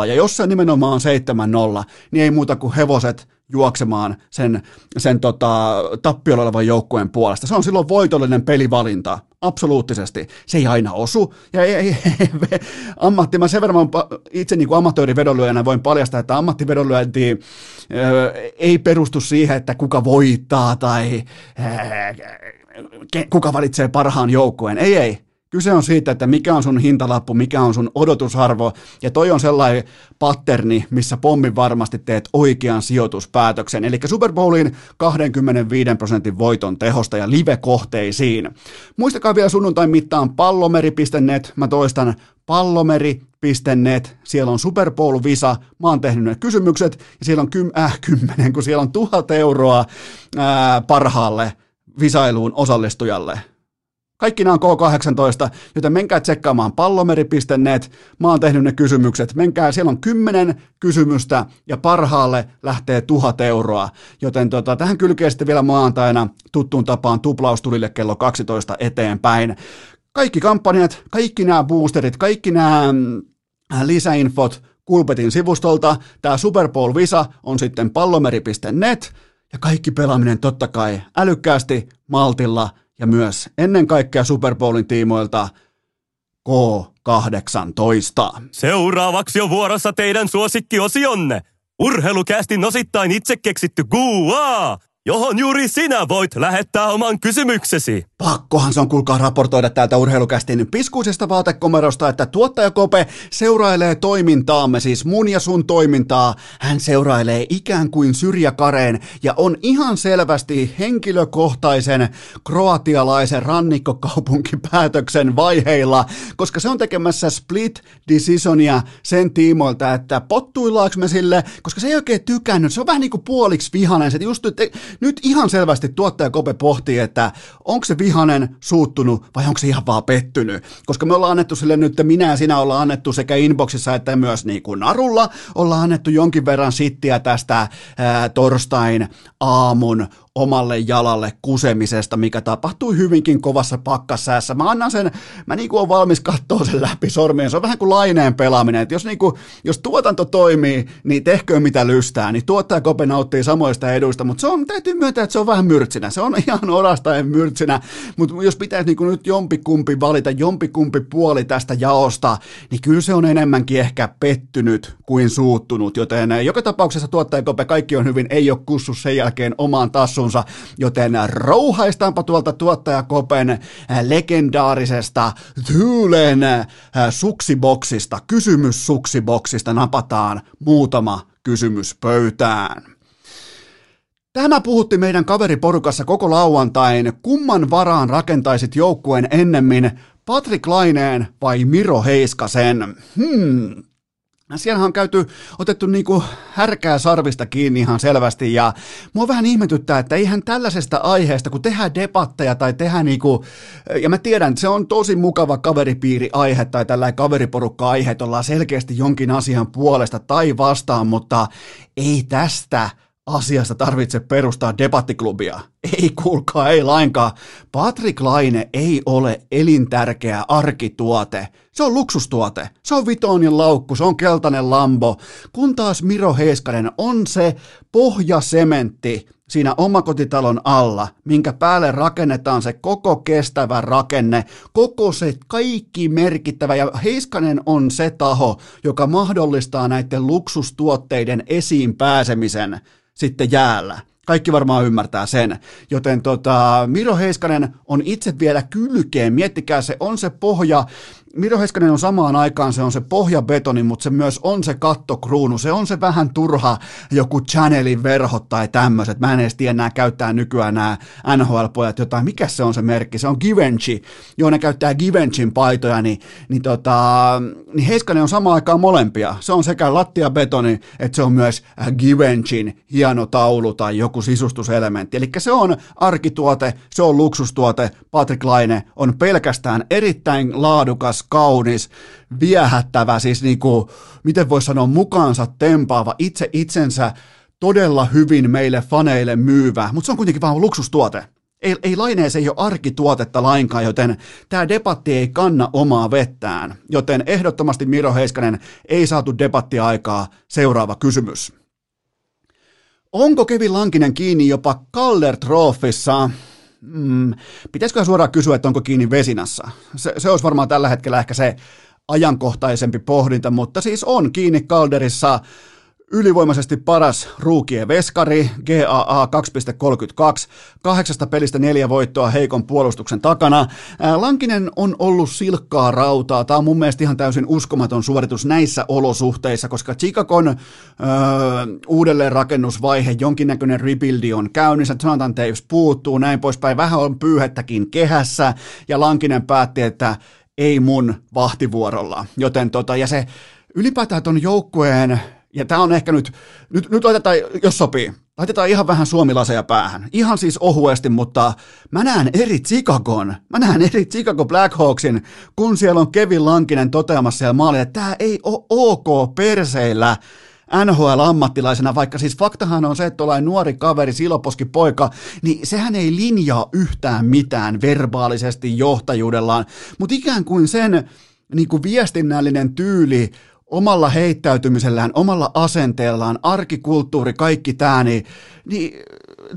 Speaker 1: 7-0, ja jos se nimenomaan on 7-0, niin ei muuta kuin hevoset juoksemaan sen, sen tota, tappiolla olevan joukkueen puolesta. Se on silloin voitollinen pelivalinta, absoluuttisesti. Se ei aina osu, ja ei, ei, ei, ammatti, mä sen verran itse niin amatöörivedonlyöjänä voin paljastaa, että ammattivedonlyönti ei perustu siihen, että kuka voittaa tai kuka valitsee parhaan joukkueen. Ei, ei. Kyse on siitä, että mikä on sun hintalappu, mikä on sun odotusarvo, ja toi on sellainen patterni, missä pommin varmasti teet oikean sijoituspäätöksen. Eli Super Bowlin 25 prosentin voiton tehosta ja live-kohteisiin. Muistakaa vielä sunnuntain mittaan pallomeri.net, mä toistan pallomeri.net, siellä on Super Bowl-visa, mä oon tehnyt ne kysymykset, ja siellä on kym, äh, kymmenen, kun siellä on tuhat euroa äh, parhaalle visailuun osallistujalle. Kaikki nämä on K18, joten menkää tsekkaamaan pallomeri.net. Mä oon tehnyt ne kysymykset. Menkää, siellä on kymmenen kysymystä ja parhaalle lähtee tuhat euroa. Joten tota, tähän kylkee sitten vielä maantaina tuttuun tapaan tuplaustulille kello 12 eteenpäin. Kaikki kampanjat, kaikki nämä boosterit, kaikki nämä mm, lisäinfot Kulpetin sivustolta. Tämä Super Bowl Visa on sitten pallomeri.net ja kaikki pelaaminen totta kai älykkäästi, maltilla ja myös ennen kaikkea Super Bowlin tiimoilta K18.
Speaker 2: Seuraavaksi on vuorossa teidän suosikkiosionne. Urheilukästi osittain itse keksitty Guaa johon juuri sinä voit lähettää oman kysymyksesi.
Speaker 1: Pakkohan se on kuulkaa raportoida täältä urheilukästin piskuisesta vaatekomerosta, että tuottaja Kope seurailee toimintaamme, siis mun ja sun toimintaa. Hän seurailee ikään kuin syrjäkareen ja on ihan selvästi henkilökohtaisen kroatialaisen rannikkokaupunkipäätöksen vaiheilla, koska se on tekemässä split decisionia sen tiimoilta, että pottuillaanko me sille, koska se ei oikein tykännyt, se on vähän niin kuin puoliksi vihanen, se just, nyt ihan selvästi tuottaja Kope pohtii, että onko se vihanen suuttunut vai onko se ihan vaan pettynyt. Koska me ollaan annettu sille nyt, minä ja sinä ollaan annettu sekä inboxissa että myös niin kuin narulla, ollaan annettu jonkin verran sittiä tästä ää, torstain aamun omalle jalalle kusemisesta, mikä tapahtui hyvinkin kovassa pakkasäässä. Mä annan sen, mä niinku on valmis katsoa sen läpi sormien. Se on vähän kuin laineen pelaaminen, jos, niinku, jos tuotanto toimii, niin tehköön mitä lystää, niin tuottaja Kope nauttii samoista eduista, mutta se on, täytyy myöntää, että se on vähän myrtsinä. Se on ihan orastaen myrtsinä, mutta jos pitäisi niinku nyt jompikumpi valita, jompikumpi puoli tästä jaosta, niin kyllä se on enemmänkin ehkä pettynyt kuin suuttunut, joten joka tapauksessa tuottaja Kope kaikki on hyvin, ei ole kussu sen jälkeen omaan tassuun tassunsa, joten rouhaistaanpa tuolta tuottaja Kopen äh, legendaarisesta Tyylen äh, suksiboksista, kysymyssuksiboksista napataan muutama kysymys pöytään. Tämä puhutti meidän kaveriporukassa koko lauantain. Kumman varaan rakentaisit joukkueen ennemmin, Patrick Laineen vai Miro Heiskasen? Hmm, Siellä on käyty, otettu niinku härkää sarvista kiinni ihan selvästi ja mua vähän ihmetyttää, että eihän tällaisesta aiheesta, kun tehdään debatteja tai tehdään niinku, ja mä tiedän, että se on tosi mukava kaveripiiri aihe tai tällainen kaveriporukka aihe, että ollaan selkeästi jonkin asian puolesta tai vastaan, mutta ei tästä asiasta tarvitse perustaa debattiklubia. Ei kuulkaa, ei lainkaan. Patrick Laine ei ole elintärkeä arkituote. Se on luksustuote. Se on vitonin laukku, se on keltainen lambo. Kun taas Miro Heiskanen on se pohjasementti siinä omakotitalon alla, minkä päälle rakennetaan se koko kestävä rakenne, koko se kaikki merkittävä. Ja Heiskanen on se taho, joka mahdollistaa näiden luksustuotteiden esiin pääsemisen sitten jäällä. Kaikki varmaan ymmärtää sen. Joten tota, Miro Heiskanen on itse vielä kylkeen. Miettikää, se on se pohja, Miro Heiskanen on samaan aikaan, se on se pohjabetoni, mutta se myös on se kattokruunu, se on se vähän turha joku channelin verhot tai tämmöiset. Mä en edes tiedä, nämä käyttää nykyään nämä NHL-pojat jotain, mikä se on se merkki, se on Givenchy, joo ne käyttää Givenchyn paitoja, niin, niin, tota, niin Heiskanen on samaan aikaan molempia. Se on sekä lattiabetoni, että se on myös Givenchyn hieno taulu tai joku sisustuselementti. Eli se on arkituote, se on luksustuote, Patrick Laine on pelkästään erittäin laadukas kaunis, viehättävä, siis niin kuin, miten voisi sanoa, mukaansa tempaava, itse itsensä todella hyvin meille faneille myyvä, mutta se on kuitenkin vaan luksustuote. Ei, ei laineeseen ei ole arkituotetta lainkaan, joten tämä debatti ei kanna omaa vettään. Joten ehdottomasti Miro Heiskanen ei saatu debattiaikaa. Seuraava kysymys. Onko Kevin Lankinen kiinni jopa Kaller Trophissa? Mm, pitäisikö suoraan kysyä, että onko kiinni vesinassa? Se, se olisi varmaan tällä hetkellä ehkä se ajankohtaisempi pohdinta, mutta siis on kiinni Calderissa Ylivoimaisesti paras ruukien veskari, GAA 2.32, kahdeksasta pelistä neljä voittoa heikon puolustuksen takana. Lankinen on ollut silkkaa rautaa. Tämä on mun mielestä ihan täysin uskomaton suoritus näissä olosuhteissa, koska Chicagon öö, uudelleenrakennusvaihe, jonkinnäköinen rebuildi on käynnissä, Jonathan Taves puuttuu, näin poispäin. Vähän on pyyhettäkin kehässä, ja Lankinen päätti, että ei mun vahtivuorolla. Joten tota, ja se ylipäätään ton joukkueen ja tämä on ehkä nyt, nyt, nyt otetaan, jos sopii, laitetaan ihan vähän suomilaseja päähän. Ihan siis ohuesti, mutta mä näen eri Chicagon. Mä näen eri Chicago Blackhawksin, kun siellä on Kevin Lankinen toteamassa siellä maalilla, että tämä ei ole ok perseillä NHL-ammattilaisena, vaikka siis faktahan on se, että tuollainen nuori kaveri, siloposki poika, niin sehän ei linjaa yhtään mitään verbaalisesti johtajuudellaan, mutta ikään kuin sen niin kuin viestinnällinen tyyli omalla heittäytymisellään, omalla asenteellaan, arkikulttuuri, kaikki tämä, niin, niin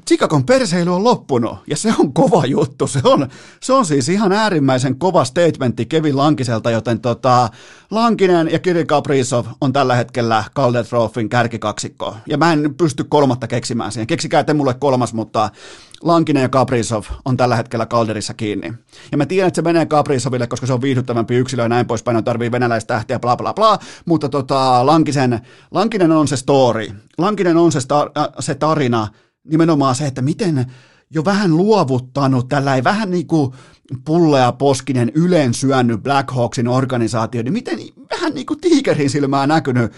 Speaker 1: Chicagon perseily on loppunut, ja se on kova juttu. Se on, se on siis ihan äärimmäisen kova statementti Kevin Lankiselta, joten tota, Lankinen ja Kirill Kaprizov on tällä hetkellä Calder kärkikaksikko. Ja mä en pysty kolmatta keksimään siihen. Keksikää te mulle kolmas, mutta Lankinen ja Kaprizov on tällä hetkellä Calderissa kiinni. Ja mä tiedän, että se menee Kaprizoville, koska se on viihdyttävämpi yksilö ja näin poispäin, on tarvii venäläistähtiä, bla bla bla, mutta tota, Lankisen, Lankinen on se story. Lankinen on se, sta, äh, se tarina, nimenomaan se, että miten jo vähän luovuttanut, tällä ei vähän niin kuin pullea poskinen ylen syönyt Black Hawksin organisaatio, niin miten vähän niin kuin tiikerin silmää näkynyt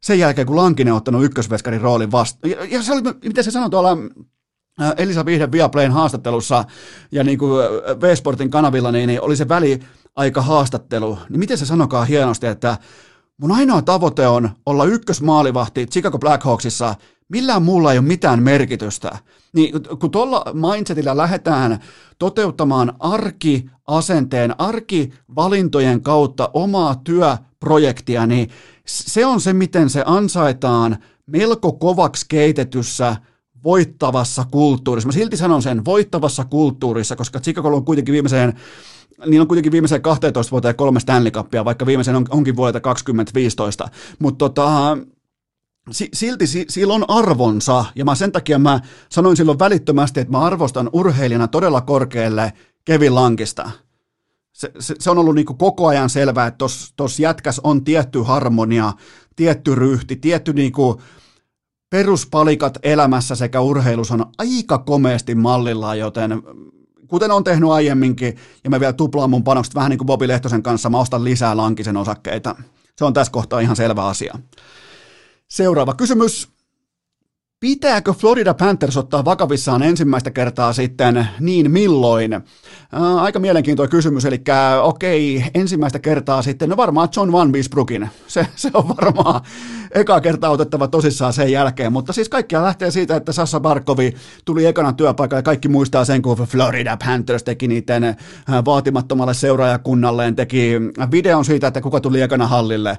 Speaker 1: sen jälkeen, kun Lankinen on ottanut ykkösveskarin roolin vasta. Ja, ja se oli, miten se sanoi tuolla Elisa Vihden Viaplayn haastattelussa ja niin kuin V-Sportin kanavilla, niin, niin oli se väli aika haastattelu. Niin miten se sanokaa hienosti, että mun ainoa tavoite on olla ykkösmaalivahti Chicago Blackhawksissa millään muulla ei ole mitään merkitystä. Niin kun tuolla mindsetillä lähdetään toteuttamaan arkiasenteen, arkivalintojen kautta omaa työprojektia, niin se on se, miten se ansaitaan melko kovaksi keitetyssä voittavassa kulttuurissa. Mä silti sanon sen voittavassa kulttuurissa, koska Chicago on kuitenkin viimeiseen niin on kuitenkin viimeiseen 12 vuoteen kolme Stanley Cupia, vaikka viimeisen on, onkin vuodelta 2015. Mutta tota, silti sillä on arvonsa, ja mä sen takia mä sanoin silloin välittömästi, että mä arvostan urheilijana todella korkealle Kevin Lankista. Se, se, se on ollut niin koko ajan selvää, että tuossa jätkäs on tietty harmonia, tietty ryhti, tietty niin peruspalikat elämässä sekä urheilussa on aika komeasti mallilla, joten kuten on tehnyt aiemminkin, ja mä vielä tuplaan mun panokset vähän niin kuin Bobi Lehtosen kanssa, mä ostan lisää Lankisen osakkeita. Se on tässä kohtaa ihan selvä asia. Seuraava kysymys. Pitääkö Florida Panthers ottaa vakavissaan ensimmäistä kertaa sitten, niin milloin? Ää, aika mielenkiintoinen kysymys, eli okei, ensimmäistä kertaa sitten, no varmaan John Van Biesbrookin, se, se on varmaan eka kertaa otettava tosissaan sen jälkeen, mutta siis kaikkia lähtee siitä, että Sassa Barkovi tuli ekana työpaikalle ja kaikki muistaa sen, kun Florida Panthers teki niiden vaatimattomalle seuraajakunnalleen, teki videon siitä, että kuka tuli ekana hallille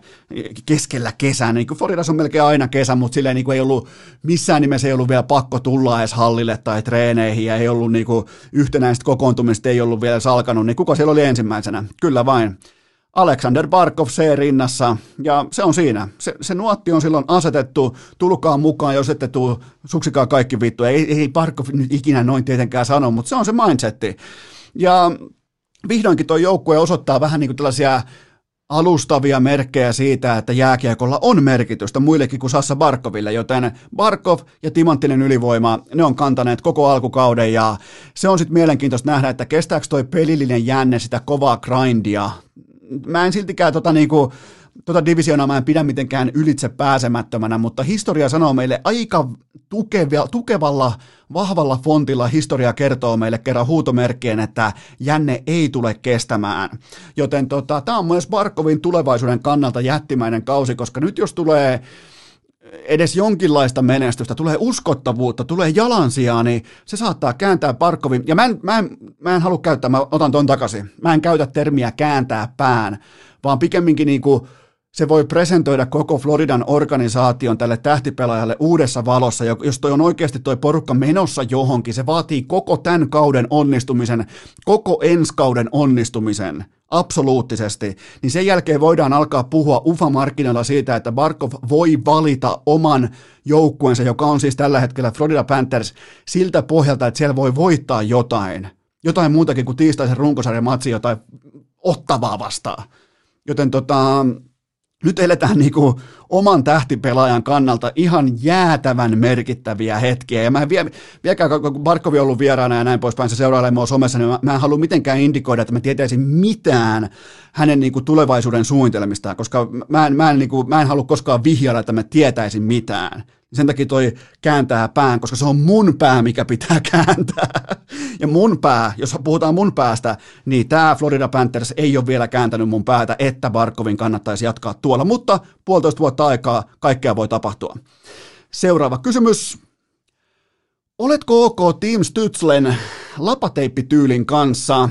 Speaker 1: keskellä kesää, niin kuin Floridassa on melkein aina kesä, mutta silleen niin kuin ei ollut missään nimessä ei ollut vielä pakko tulla edes hallille tai treeneihin ja ei ollut niin kuin yhtenäistä kokoontumista, ei ollut vielä salkanut, niin kuka siellä oli ensimmäisenä? Kyllä vain. Alexander Barkov C rinnassa, ja se on siinä. Se, se nuotti on silloin asetettu, tulkaa mukaan, jos ette tuu, suksikaa kaikki vittu. Ei, ei Barkov nyt ikinä noin tietenkään sano, mutta se on se mindsetti. Ja vihdoinkin tuo joukkue osoittaa vähän niin kuin tällaisia alustavia merkkejä siitä, että jääkiekolla on merkitystä muillekin kuin Sassa Barkoville, joten Barkov ja timanttinen ylivoima, ne on kantaneet koko alkukauden ja se on sitten mielenkiintoista nähdä, että kestääkö toi pelillinen jänne sitä kovaa grindia. Mä en siltikään tota niinku, tota divisioonaa mä en pidä mitenkään ylitse pääsemättömänä, mutta historia sanoo meille aika tukevia, tukevalla, vahvalla fontilla historia kertoo meille kerran huutomerkkien, että jänne ei tule kestämään. Joten tota, tämä on myös Barkovin tulevaisuuden kannalta jättimäinen kausi, koska nyt jos tulee edes jonkinlaista menestystä, tulee uskottavuutta, tulee jalansijaa, niin se saattaa kääntää Barkovin, ja mä en, mä en, mä en halua käyttää, mä otan ton takaisin, mä en käytä termiä kääntää pään, vaan pikemminkin niin kuin se voi presentoida koko Floridan organisaation tälle tähtipelaajalle uudessa valossa, jos toi on oikeasti toi porukka menossa johonkin, se vaatii koko tämän kauden onnistumisen, koko ensi kauden onnistumisen, absoluuttisesti, niin sen jälkeen voidaan alkaa puhua UFA-markkinoilla siitä, että Barkov voi valita oman joukkueensa, joka on siis tällä hetkellä Florida Panthers, siltä pohjalta, että siellä voi voittaa jotain. Jotain muutakin kuin tiistaisen runkosarjan matsi, jotain ottavaa vastaan. Joten tota, nyt eletään niin kuin oman tähtipelaajan kannalta ihan jäätävän merkittäviä hetkiä. Ja mä en vie, vieläkään, kun Barkovi on ollut vieraana ja näin poispäin, se seurailee mua somessa, niin mä, mä en halua mitenkään indikoida, että mä tietäisin mitään hänen niin kuin tulevaisuuden suunnitelmistaan, koska mä en, mä en, niin kuin, mä en halua koskaan vihjailla, että mä tietäisin mitään. Sen takia toi kääntää pään, koska se on mun pää, mikä pitää kääntää. Ja mun pää, jos puhutaan mun päästä, niin tämä Florida Panthers ei ole vielä kääntänyt mun päätä, että Barkovin kannattaisi jatkaa tuolla. Mutta puolitoista vuotta aikaa kaikkea voi tapahtua. Seuraava kysymys. Oletko OK Team Stützlen lapateippityylin kanssa?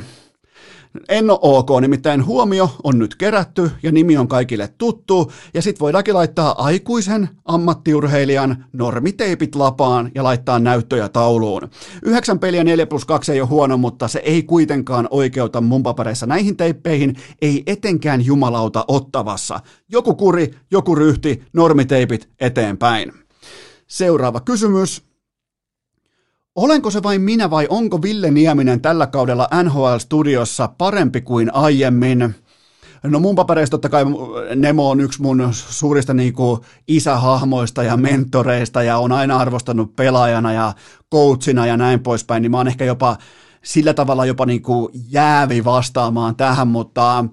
Speaker 1: En ole ok, nimittäin huomio on nyt kerätty ja nimi on kaikille tuttu, ja sit voidaankin laittaa aikuisen ammattiurheilijan normiteipit lapaan ja laittaa näyttöjä tauluun. Yhdeksän peliä 4 plus 2 ei ole huono, mutta se ei kuitenkaan oikeuta mun papereissa näihin teippeihin, ei etenkään jumalauta ottavassa. Joku kuri, joku ryhti, normiteipit eteenpäin. Seuraava kysymys. Olenko se vain minä vai onko Ville Nieminen tällä kaudella NHL-studiossa parempi kuin aiemmin? No mun papereista totta kai Nemo on yksi mun suurista niinku isähahmoista ja mentoreista ja on aina arvostanut pelaajana ja coachina ja näin poispäin, niin mä oon ehkä jopa sillä tavalla jopa niinku jäävi vastaamaan tähän, mutta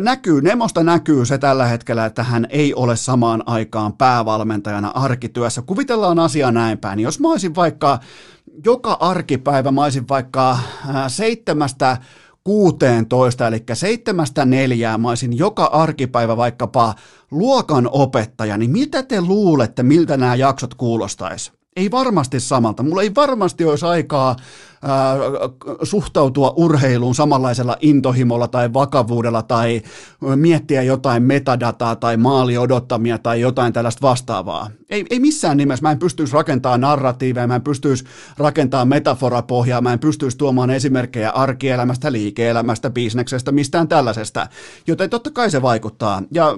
Speaker 1: näkyy, Nemosta näkyy se tällä hetkellä, että hän ei ole samaan aikaan päävalmentajana arkityössä. Kuvitellaan asia näin päin. Jos mä olisin vaikka joka arkipäivä, mä olisin vaikka seitsemästä 16, eli seitsemästä neljää, mä olisin joka arkipäivä vaikkapa luokan opettaja, niin mitä te luulette, miltä nämä jaksot kuulostaisi? Ei varmasti samalta. Mulla ei varmasti olisi aikaa suhtautua urheiluun samanlaisella intohimolla tai vakavuudella tai miettiä jotain metadataa tai maali odottamia tai jotain tällaista vastaavaa. Ei, ei missään nimessä. Mä en pystyisi rakentamaan narratiiveja, mä en pystyisi rakentamaan metaforapohjaa, mä en pystyisi tuomaan esimerkkejä arkielämästä, liike-elämästä, bisneksestä, mistään tällaisesta. Joten totta kai se vaikuttaa. Ja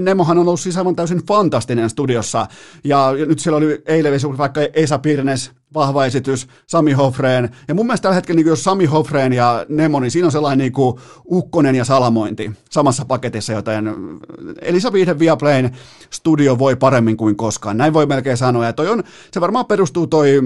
Speaker 1: Nemohan on ollut siis aivan täysin fantastinen studiossa. Ja nyt siellä oli eilen vaikka Esa Pirnes, vahva esitys, Sami Hofreen. Ja mun mielestä tällä hetkellä, niin jos Sami Hofreen ja Nemo, niin siinä on sellainen niin kuin ukkonen ja salamointi samassa paketissa, joten Elisa Viihde Viaplayn studio voi paremmin kuin koskaan. Näin voi melkein sanoa. Ja toi on, se varmaan perustuu toi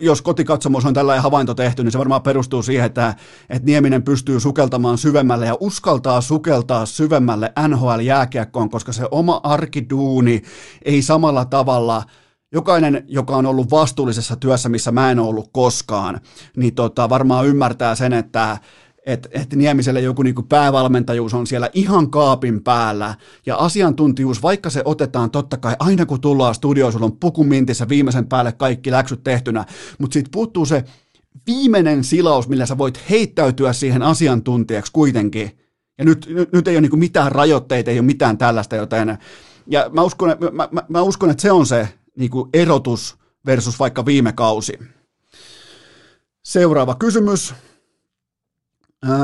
Speaker 1: jos kotikatsomus on tällainen havainto tehty, niin se varmaan perustuu siihen, että, että Nieminen pystyy sukeltamaan syvemmälle ja uskaltaa sukeltaa syvemmälle NHL-jääkiekkoon, koska se oma arkiduuni ei samalla tavalla – jokainen, joka on ollut vastuullisessa työssä, missä mä en ollut koskaan, niin tota, varmaan ymmärtää sen, että että et Niemiselle joku niinku päävalmentajuus on siellä ihan kaapin päällä ja asiantuntijuus, vaikka se otetaan totta kai aina kun tullaan studioon, sulla on pukumintissä viimeisen päälle kaikki läksyt tehtynä, mutta sitten puuttuu se viimeinen silaus, millä sä voit heittäytyä siihen asiantuntijaksi kuitenkin. Ja nyt, nyt, nyt ei ole niinku mitään rajoitteita, ei ole mitään tällaista, joten ja mä uskon, mä, mä, mä uskon, että se on se niin kuin erotus versus vaikka viime kausi. Seuraava kysymys.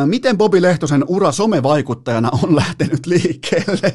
Speaker 1: Miten Bobi Lehtosen ura somevaikuttajana on lähtenyt liikkeelle?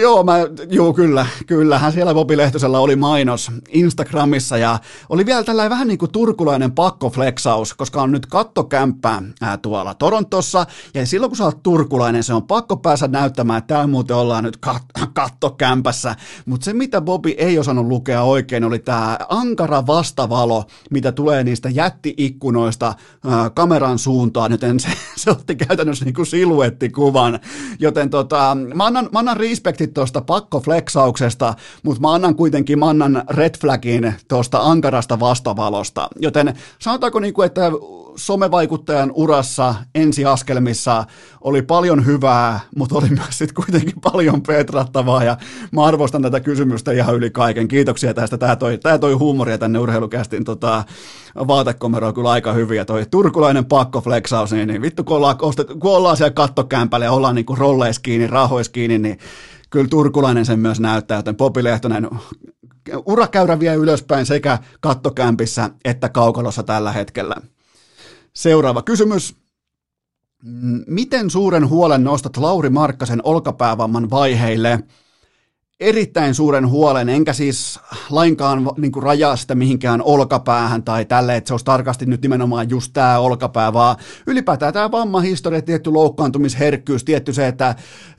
Speaker 1: Joo, mä, joo, kyllä, kyllähän siellä Bobi Lehtosella oli mainos Instagramissa ja oli vielä tällainen vähän niin kuin turkulainen pakkoflexaus, koska on nyt kattokämppää ää, tuolla Torontossa ja silloin kun sä oot turkulainen, se on pakko päästä näyttämään, että täällä muuten ollaan nyt kat- kattokämpässä, mutta se mitä Bobi ei osannut lukea oikein oli tämä ankara vastavalo, mitä tulee niistä jättiikkunoista ää, kameran suuntaan, joten se, se otti käytännössä niin kuin siluettikuvan, joten tota, mä annan, mä annan respektit tuosta pakkoflexauksesta, mutta mä annan kuitenkin, mä annan red flagin tuosta ankarasta vastavalosta. Joten sanotaanko niin kuin, että somevaikuttajan urassa ensiaskelmissa oli paljon hyvää, mutta oli myös sitten kuitenkin paljon petrattavaa ja mä arvostan tätä kysymystä ihan yli kaiken. Kiitoksia tästä. Tämä toi, tämä toi huumoria tänne urheilukästin tota, vaatekomeroon kyllä aika hyvin ja toi turkulainen pakkoflexaus, niin, niin vittu kun ollaan, kun ollaan siellä kattokämpällä ja ollaan niin kuin rolleis kiinni, rahois kiinni, niin kyllä turkulainen sen myös näyttää, joten Popi Lehtonen urakäyrä vie ylöspäin sekä kattokämpissä että kaukalossa tällä hetkellä. Seuraava kysymys. Miten suuren huolen nostat Lauri Markkasen olkapäävamman vaiheille? Erittäin suuren huolen, enkä siis lainkaan niin kuin rajaa sitä mihinkään olkapäähän tai tälle, että se olisi tarkasti nyt nimenomaan just tämä olkapää, vaan ylipäätään tämä vammahistoria, tietty loukkaantumisherkkyys, tietty se, että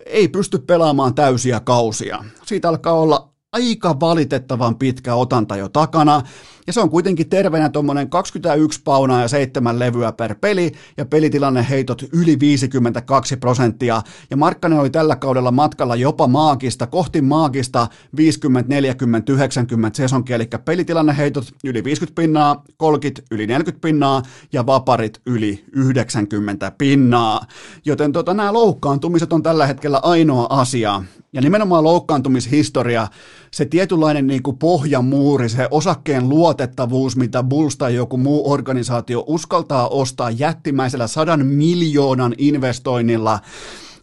Speaker 1: ei pysty pelaamaan täysiä kausia. Siitä alkaa olla aika valitettavan pitkä otanta jo takana. Ja se on kuitenkin terveenä tuommoinen 21 paunaa ja 7 levyä per peli, ja pelitilanne heitot yli 52 prosenttia. Ja Markkanen oli tällä kaudella matkalla jopa maagista, kohti maagista 50, 40, 90 sesonkia, eli pelitilanne heitot yli 50 pinnaa, kolkit yli 40 pinnaa ja vaparit yli 90 pinnaa. Joten tota, nämä loukkaantumiset on tällä hetkellä ainoa asia. Ja nimenomaan loukkaantumishistoria, se tietynlainen niin kuin pohjamuuri, se osakkeen luotettavuus, mitä Bulls tai joku muu organisaatio uskaltaa ostaa jättimäisellä sadan miljoonan investoinnilla,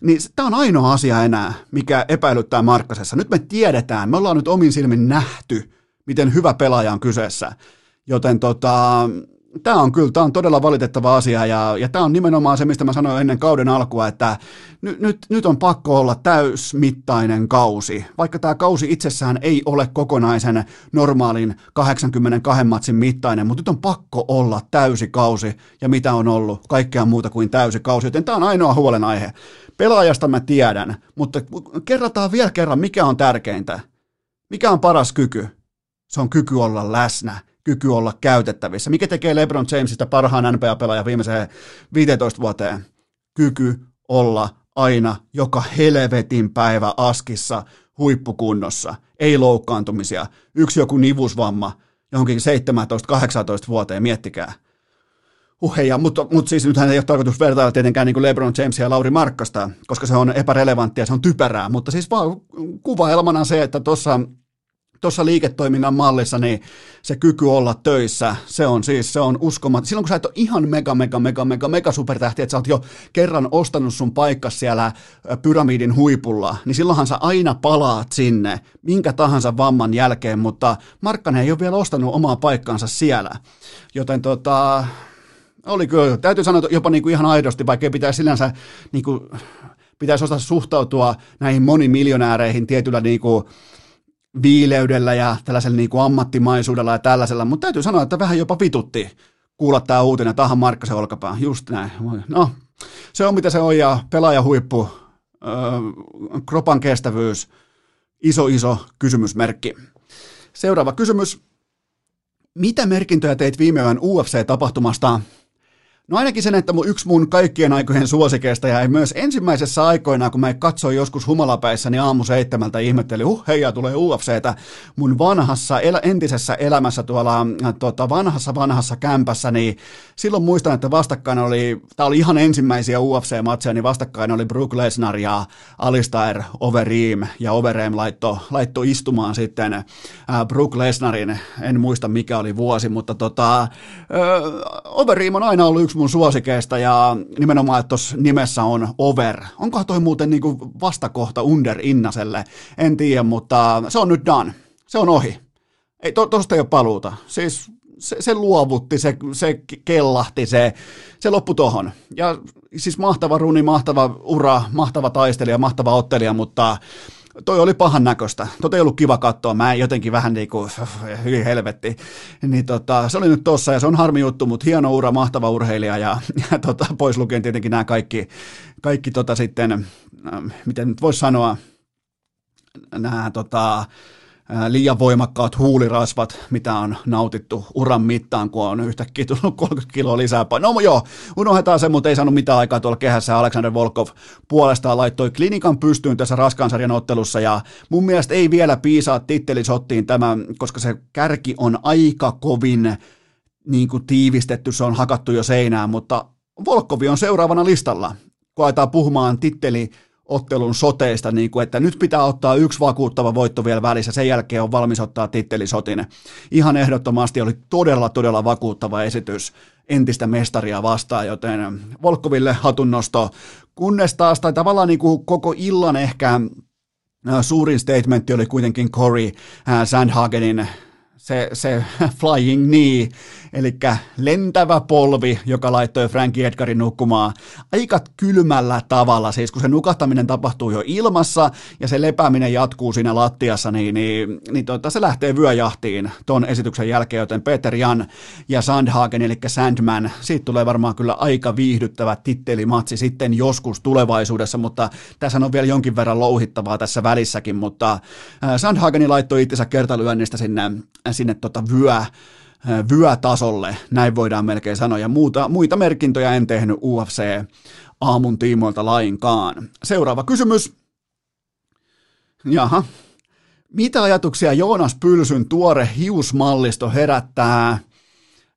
Speaker 1: niin tämä on ainoa asia enää, mikä epäilyttää Markkasessa. Nyt me tiedetään, me ollaan nyt omin silmin nähty, miten hyvä pelaaja on kyseessä. Joten tota, tämä on kyllä, tämä on todella valitettava asia ja, ja tämä on nimenomaan se, mistä mä sanoin ennen kauden alkua, että nyt, nyt, nyt on pakko olla täysmittainen kausi, vaikka tämä kausi itsessään ei ole kokonaisen normaalin 82 matsin mittainen, mutta nyt on pakko olla täysi kausi ja mitä on ollut, kaikkea muuta kuin täysi kausi, joten tämä on ainoa huolenaihe. Pelaajasta mä tiedän, mutta kerrataan vielä kerran, mikä on tärkeintä. Mikä on paras kyky? Se on kyky olla läsnä kyky olla käytettävissä. Mikä tekee LeBron Jamesista parhaan NBA-pelaajan viimeiseen 15 vuoteen? Kyky olla aina joka helvetin päivä askissa huippukunnossa. Ei loukkaantumisia. Yksi joku nivusvamma johonkin 17-18 vuoteen, miettikää. Uheja, mutta, mutta siis nythän ei ole tarkoitus vertailla tietenkään niin kuin LeBron Jamesia ja Lauri Markkasta, koska se on epärelevanttia, se on typerää, mutta siis vaan kuvaelmana se, että tuossa tuossa liiketoiminnan mallissa niin se kyky olla töissä, se on siis, se on uskomaton. Silloin kun sä et ole ihan mega, mega, mega, mega, mega supertähti, että sä oot jo kerran ostanut sun paikka siellä pyramidin huipulla, niin silloinhan sä aina palaat sinne, minkä tahansa vamman jälkeen, mutta Markkanen ei ole vielä ostanut omaa paikkaansa siellä. Joten tota, oli kyllä, täytyy sanoa jopa niin kuin ihan aidosti, vaikka ei pitäisi sinänsä niin kuin, pitäisi osata suhtautua näihin monimiljonääreihin tietyllä niin kuin, viileydellä ja tällaisella niin kuin ammattimaisuudella ja tällaisella, mutta täytyy sanoa, että vähän jopa vitutti kuulla tämä uutinen, tähän Markkasen olkapää, just näin. No, se on mitä se on ja pelaajahuippu, öö, kropan kestävyys, iso iso kysymysmerkki. Seuraava kysymys. Mitä merkintöjä teit viime yön UFC-tapahtumasta? No ainakin sen, että yksi mun kaikkien aikojen suosikeista ja myös ensimmäisessä aikoina, kun mä katsoin joskus humalapäissä, niin aamu seitsemältä ihmettelin, huh, heija, tulee UFCtä mun vanhassa, el- entisessä elämässä tuolla tota, vanhassa vanhassa kämpässä, niin silloin muistan, että vastakkain oli, tää oli ihan ensimmäisiä UFC-matseja, niin vastakkain oli Brook Lesnar ja Alistair Overeem, ja Overeem laitto, laitto istumaan sitten äh, Brook Lesnarin, en muista mikä oli vuosi, mutta tota, äh, Overeem on aina ollut yksi mun suosikeista ja nimenomaan, että tuossa nimessä on over. Onkohan toi muuten niinku vastakohta Under Innaselle? En tiedä, mutta se on nyt done. Se on ohi. Ei, to, tosta ei ole paluuta. Siis se, se luovutti, se, se kellahti, se, se loppui tohon. Ja siis mahtava runi, mahtava ura, mahtava taistelija, mahtava ottelija, mutta toi oli pahan näköistä. Tota ei ollut kiva katsoa. Mä jotenkin vähän niin kuin, hyvin helvetti. Niin tota, se oli nyt tossa ja se on harmi juttu, mutta hieno ura, mahtava urheilija ja, ja tota, pois lukien tietenkin nämä kaikki, kaikki tota sitten, äh, miten nyt voisi sanoa, nämä tota, liian voimakkaat huulirasvat, mitä on nautittu uran mittaan, kun on yhtäkkiä tullut 30 kiloa lisää. No joo, unohdetaan se, mutta ei saanut mitään aikaa tuolla kehässä. Alexander Volkov puolestaan laittoi klinikan pystyyn tässä raskaan sarjan ottelussa ja mun mielestä ei vielä piisaa tittelisottiin tämä, koska se kärki on aika kovin niin kuin tiivistetty, se on hakattu jo seinään, mutta Volkovi on seuraavana listalla, kun aletaan puhumaan titteli ottelun soteista, niin kuin, että nyt pitää ottaa yksi vakuuttava voitto vielä välissä, sen jälkeen on valmis ottaa tittelisotin. Ihan ehdottomasti oli todella, todella vakuuttava esitys entistä mestaria vastaan, joten Volkoville hatunnosto, kunnes taas, tai tavallaan niin kuin koko illan ehkä suurin statementti oli kuitenkin Corey Sandhagenin se, se flying knee, eli lentävä polvi, joka laittoi Frankie Edgarin nukkumaan aika kylmällä tavalla, siis kun se nukahtaminen tapahtuu jo ilmassa ja se lepääminen jatkuu siinä lattiassa, niin, niin, niin tota, se lähtee vyöjahtiin ton esityksen jälkeen, joten Peter Jan ja Sandhagen, eli Sandman, siitä tulee varmaan kyllä aika viihdyttävä tittelimatsi sitten joskus tulevaisuudessa, mutta tässä on vielä jonkin verran louhittavaa tässä välissäkin, mutta Sandhageni laittoi itsensä kertalyönnistä sinne sinne tota vyö, vyötasolle, näin voidaan melkein sanoa, ja muuta, muita merkintöjä en tehnyt UFC aamun tiimoilta lainkaan. Seuraava kysymys. Jaha. Mitä ajatuksia Joonas Pylsyn tuore hiusmallisto herättää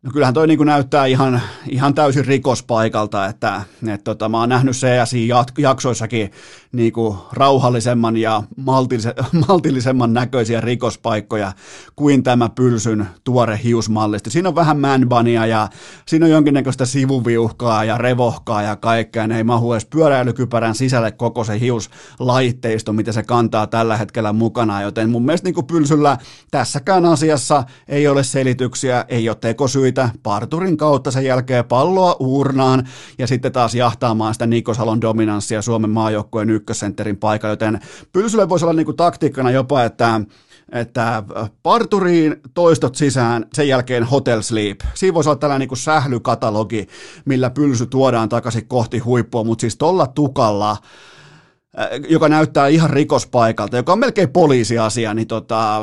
Speaker 1: No kyllähän toi niin näyttää ihan, ihan täysin rikospaikalta, että et tota, mä oon nähnyt CSI-jaksoissakin niin rauhallisemman ja maltillise, maltillisemman näköisiä rikospaikkoja kuin tämä Pylsyn tuore hiusmallisti. Siinä on vähän manbania ja siinä on jonkinnäköistä sivuviuhkaa ja revohkaa ja kaikkea. Ne ei mahu edes pyöräilykypärän sisälle koko se hiuslaitteisto, mitä se kantaa tällä hetkellä mukana, joten mun mielestä niin Pylsyllä tässäkään asiassa ei ole selityksiä, ei ole tekosyitä, syitä parturin kautta sen jälkeen palloa uurnaan ja sitten taas jahtaamaan sitä Nikosalon dominanssia Suomen maajoukkueen ykkössentterin paikka, joten Pylsylle voisi olla niinku taktiikkana jopa, että että parturiin toistot sisään, sen jälkeen hotel sleep. Siinä voisi olla tällainen niin kuin sählykatalogi, millä pylsy tuodaan takaisin kohti huippua, mutta siis tuolla tukalla, äh, joka näyttää ihan rikospaikalta, joka on melkein poliisiasia, niin tota,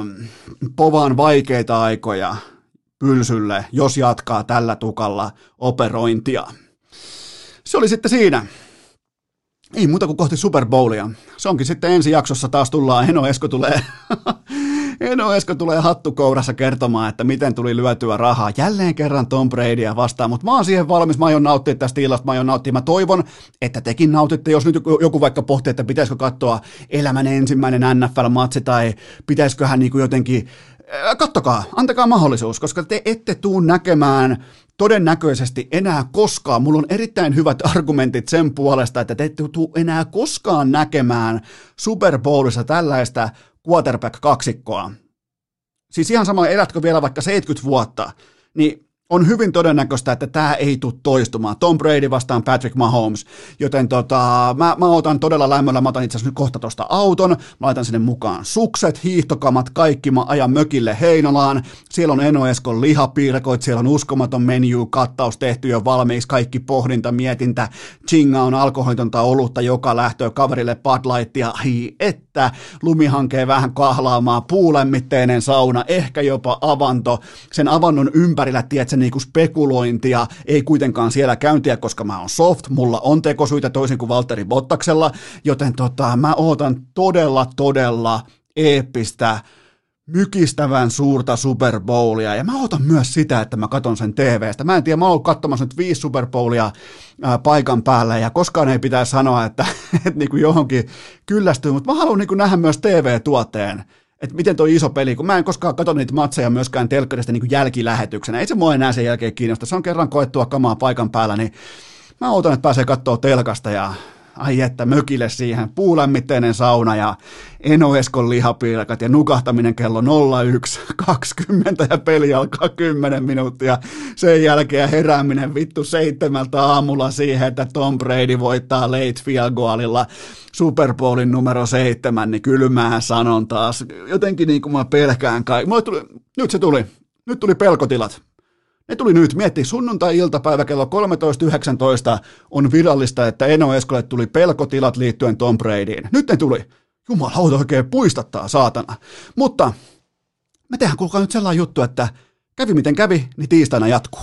Speaker 1: povaan vaikeita aikoja, pylsylle, jos jatkaa tällä tukalla operointia. Se oli sitten siinä. Ei muuta kuin kohti Super Bowlia. Se onkin sitten ensi jaksossa taas tullaan, Eno Esko tulee, Eno Esko tulee hattukourassa kertomaan, että miten tuli lyötyä rahaa. Jälleen kerran Tom Bradya vastaan, mutta mä oon siihen valmis, mä aion nauttia tästä illasta, mä aion nauttia. Mä toivon, että tekin nautitte, jos nyt joku vaikka pohtii, että pitäisikö katsoa elämän ensimmäinen NFL-matsi tai pitäisiköhän niin kuin jotenkin kattokaa, antakaa mahdollisuus, koska te ette tuu näkemään todennäköisesti enää koskaan, mulla on erittäin hyvät argumentit sen puolesta, että te ette tuu enää koskaan näkemään Super Bowlissa tällaista quarterback-kaksikkoa. Siis ihan sama, elätkö vielä vaikka 70 vuotta, niin on hyvin todennäköistä, että tämä ei tule toistumaan. Tom Brady vastaan Patrick Mahomes, joten tota, mä, mä otan todella lämmöllä, mä otan itse asiassa nyt kohta tuosta auton, mä laitan sinne mukaan sukset, hiihtokamat, kaikki, mä ajan mökille Heinolaan, siellä on Eno Eskon lihapiirakoit, siellä on uskomaton menu, kattaus tehty jo valmiiksi, kaikki pohdinta, mietintä, chinga on alkoholitonta olutta joka lähtöä kaverille Bud Lightia, ai että, lumihankeen vähän kahlaamaan, puulämmitteinen sauna, ehkä jopa avanto, sen avannon ympärillä, tiedätkö, niinku spekulointia, ei kuitenkaan siellä käyntiä, koska mä oon soft, mulla on tekosyitä toisin kuin Valtteri Bottaksella, joten tota, mä ootan todella, todella eeppistä, mykistävän suurta Super Bowlia, ja mä otan myös sitä, että mä katon sen TVstä. Mä en tiedä, mä oon katsomassa nyt viisi Super Bowlia ää, paikan päällä, ja koskaan ei pitää sanoa, että, että niin kuin johonkin kyllästyy, mutta mä haluan niin kuin nähdä myös TV-tuotteen että miten tuo iso peli, kun mä en koskaan katso niitä matseja myöskään telkkarista niin jälkilähetyksenä. Ei se mua enää sen jälkeen kiinnosta. Se on kerran koettua kamaa paikan päällä, niin mä odotan, että pääsee katsoa telkasta ja ai että mökille siihen, puulämmitteinen sauna ja Eno Eskon lihapiirakat ja nukahtaminen kello 01.20 ja peli alkaa 10 minuuttia. Sen jälkeen herääminen vittu seitsemältä aamulla siihen, että Tom Brady voittaa late field goalilla Super Bowlin numero seitsemän, niin kylmää sanon taas. Jotenkin niin kuin mä pelkään kai. tuli, nyt se tuli. Nyt tuli pelkotilat. Ne tuli nyt, mietti, sunnuntai-iltapäivä kello 13.19 on virallista, että Eno Eskolle tuli pelkotilat liittyen Tom Bradyin. Nyt ne tuli. Jumalauta oikein puistattaa, saatana. Mutta me tehdään kuulkaa nyt sellainen juttu, että kävi miten kävi, niin tiistaina jatkuu.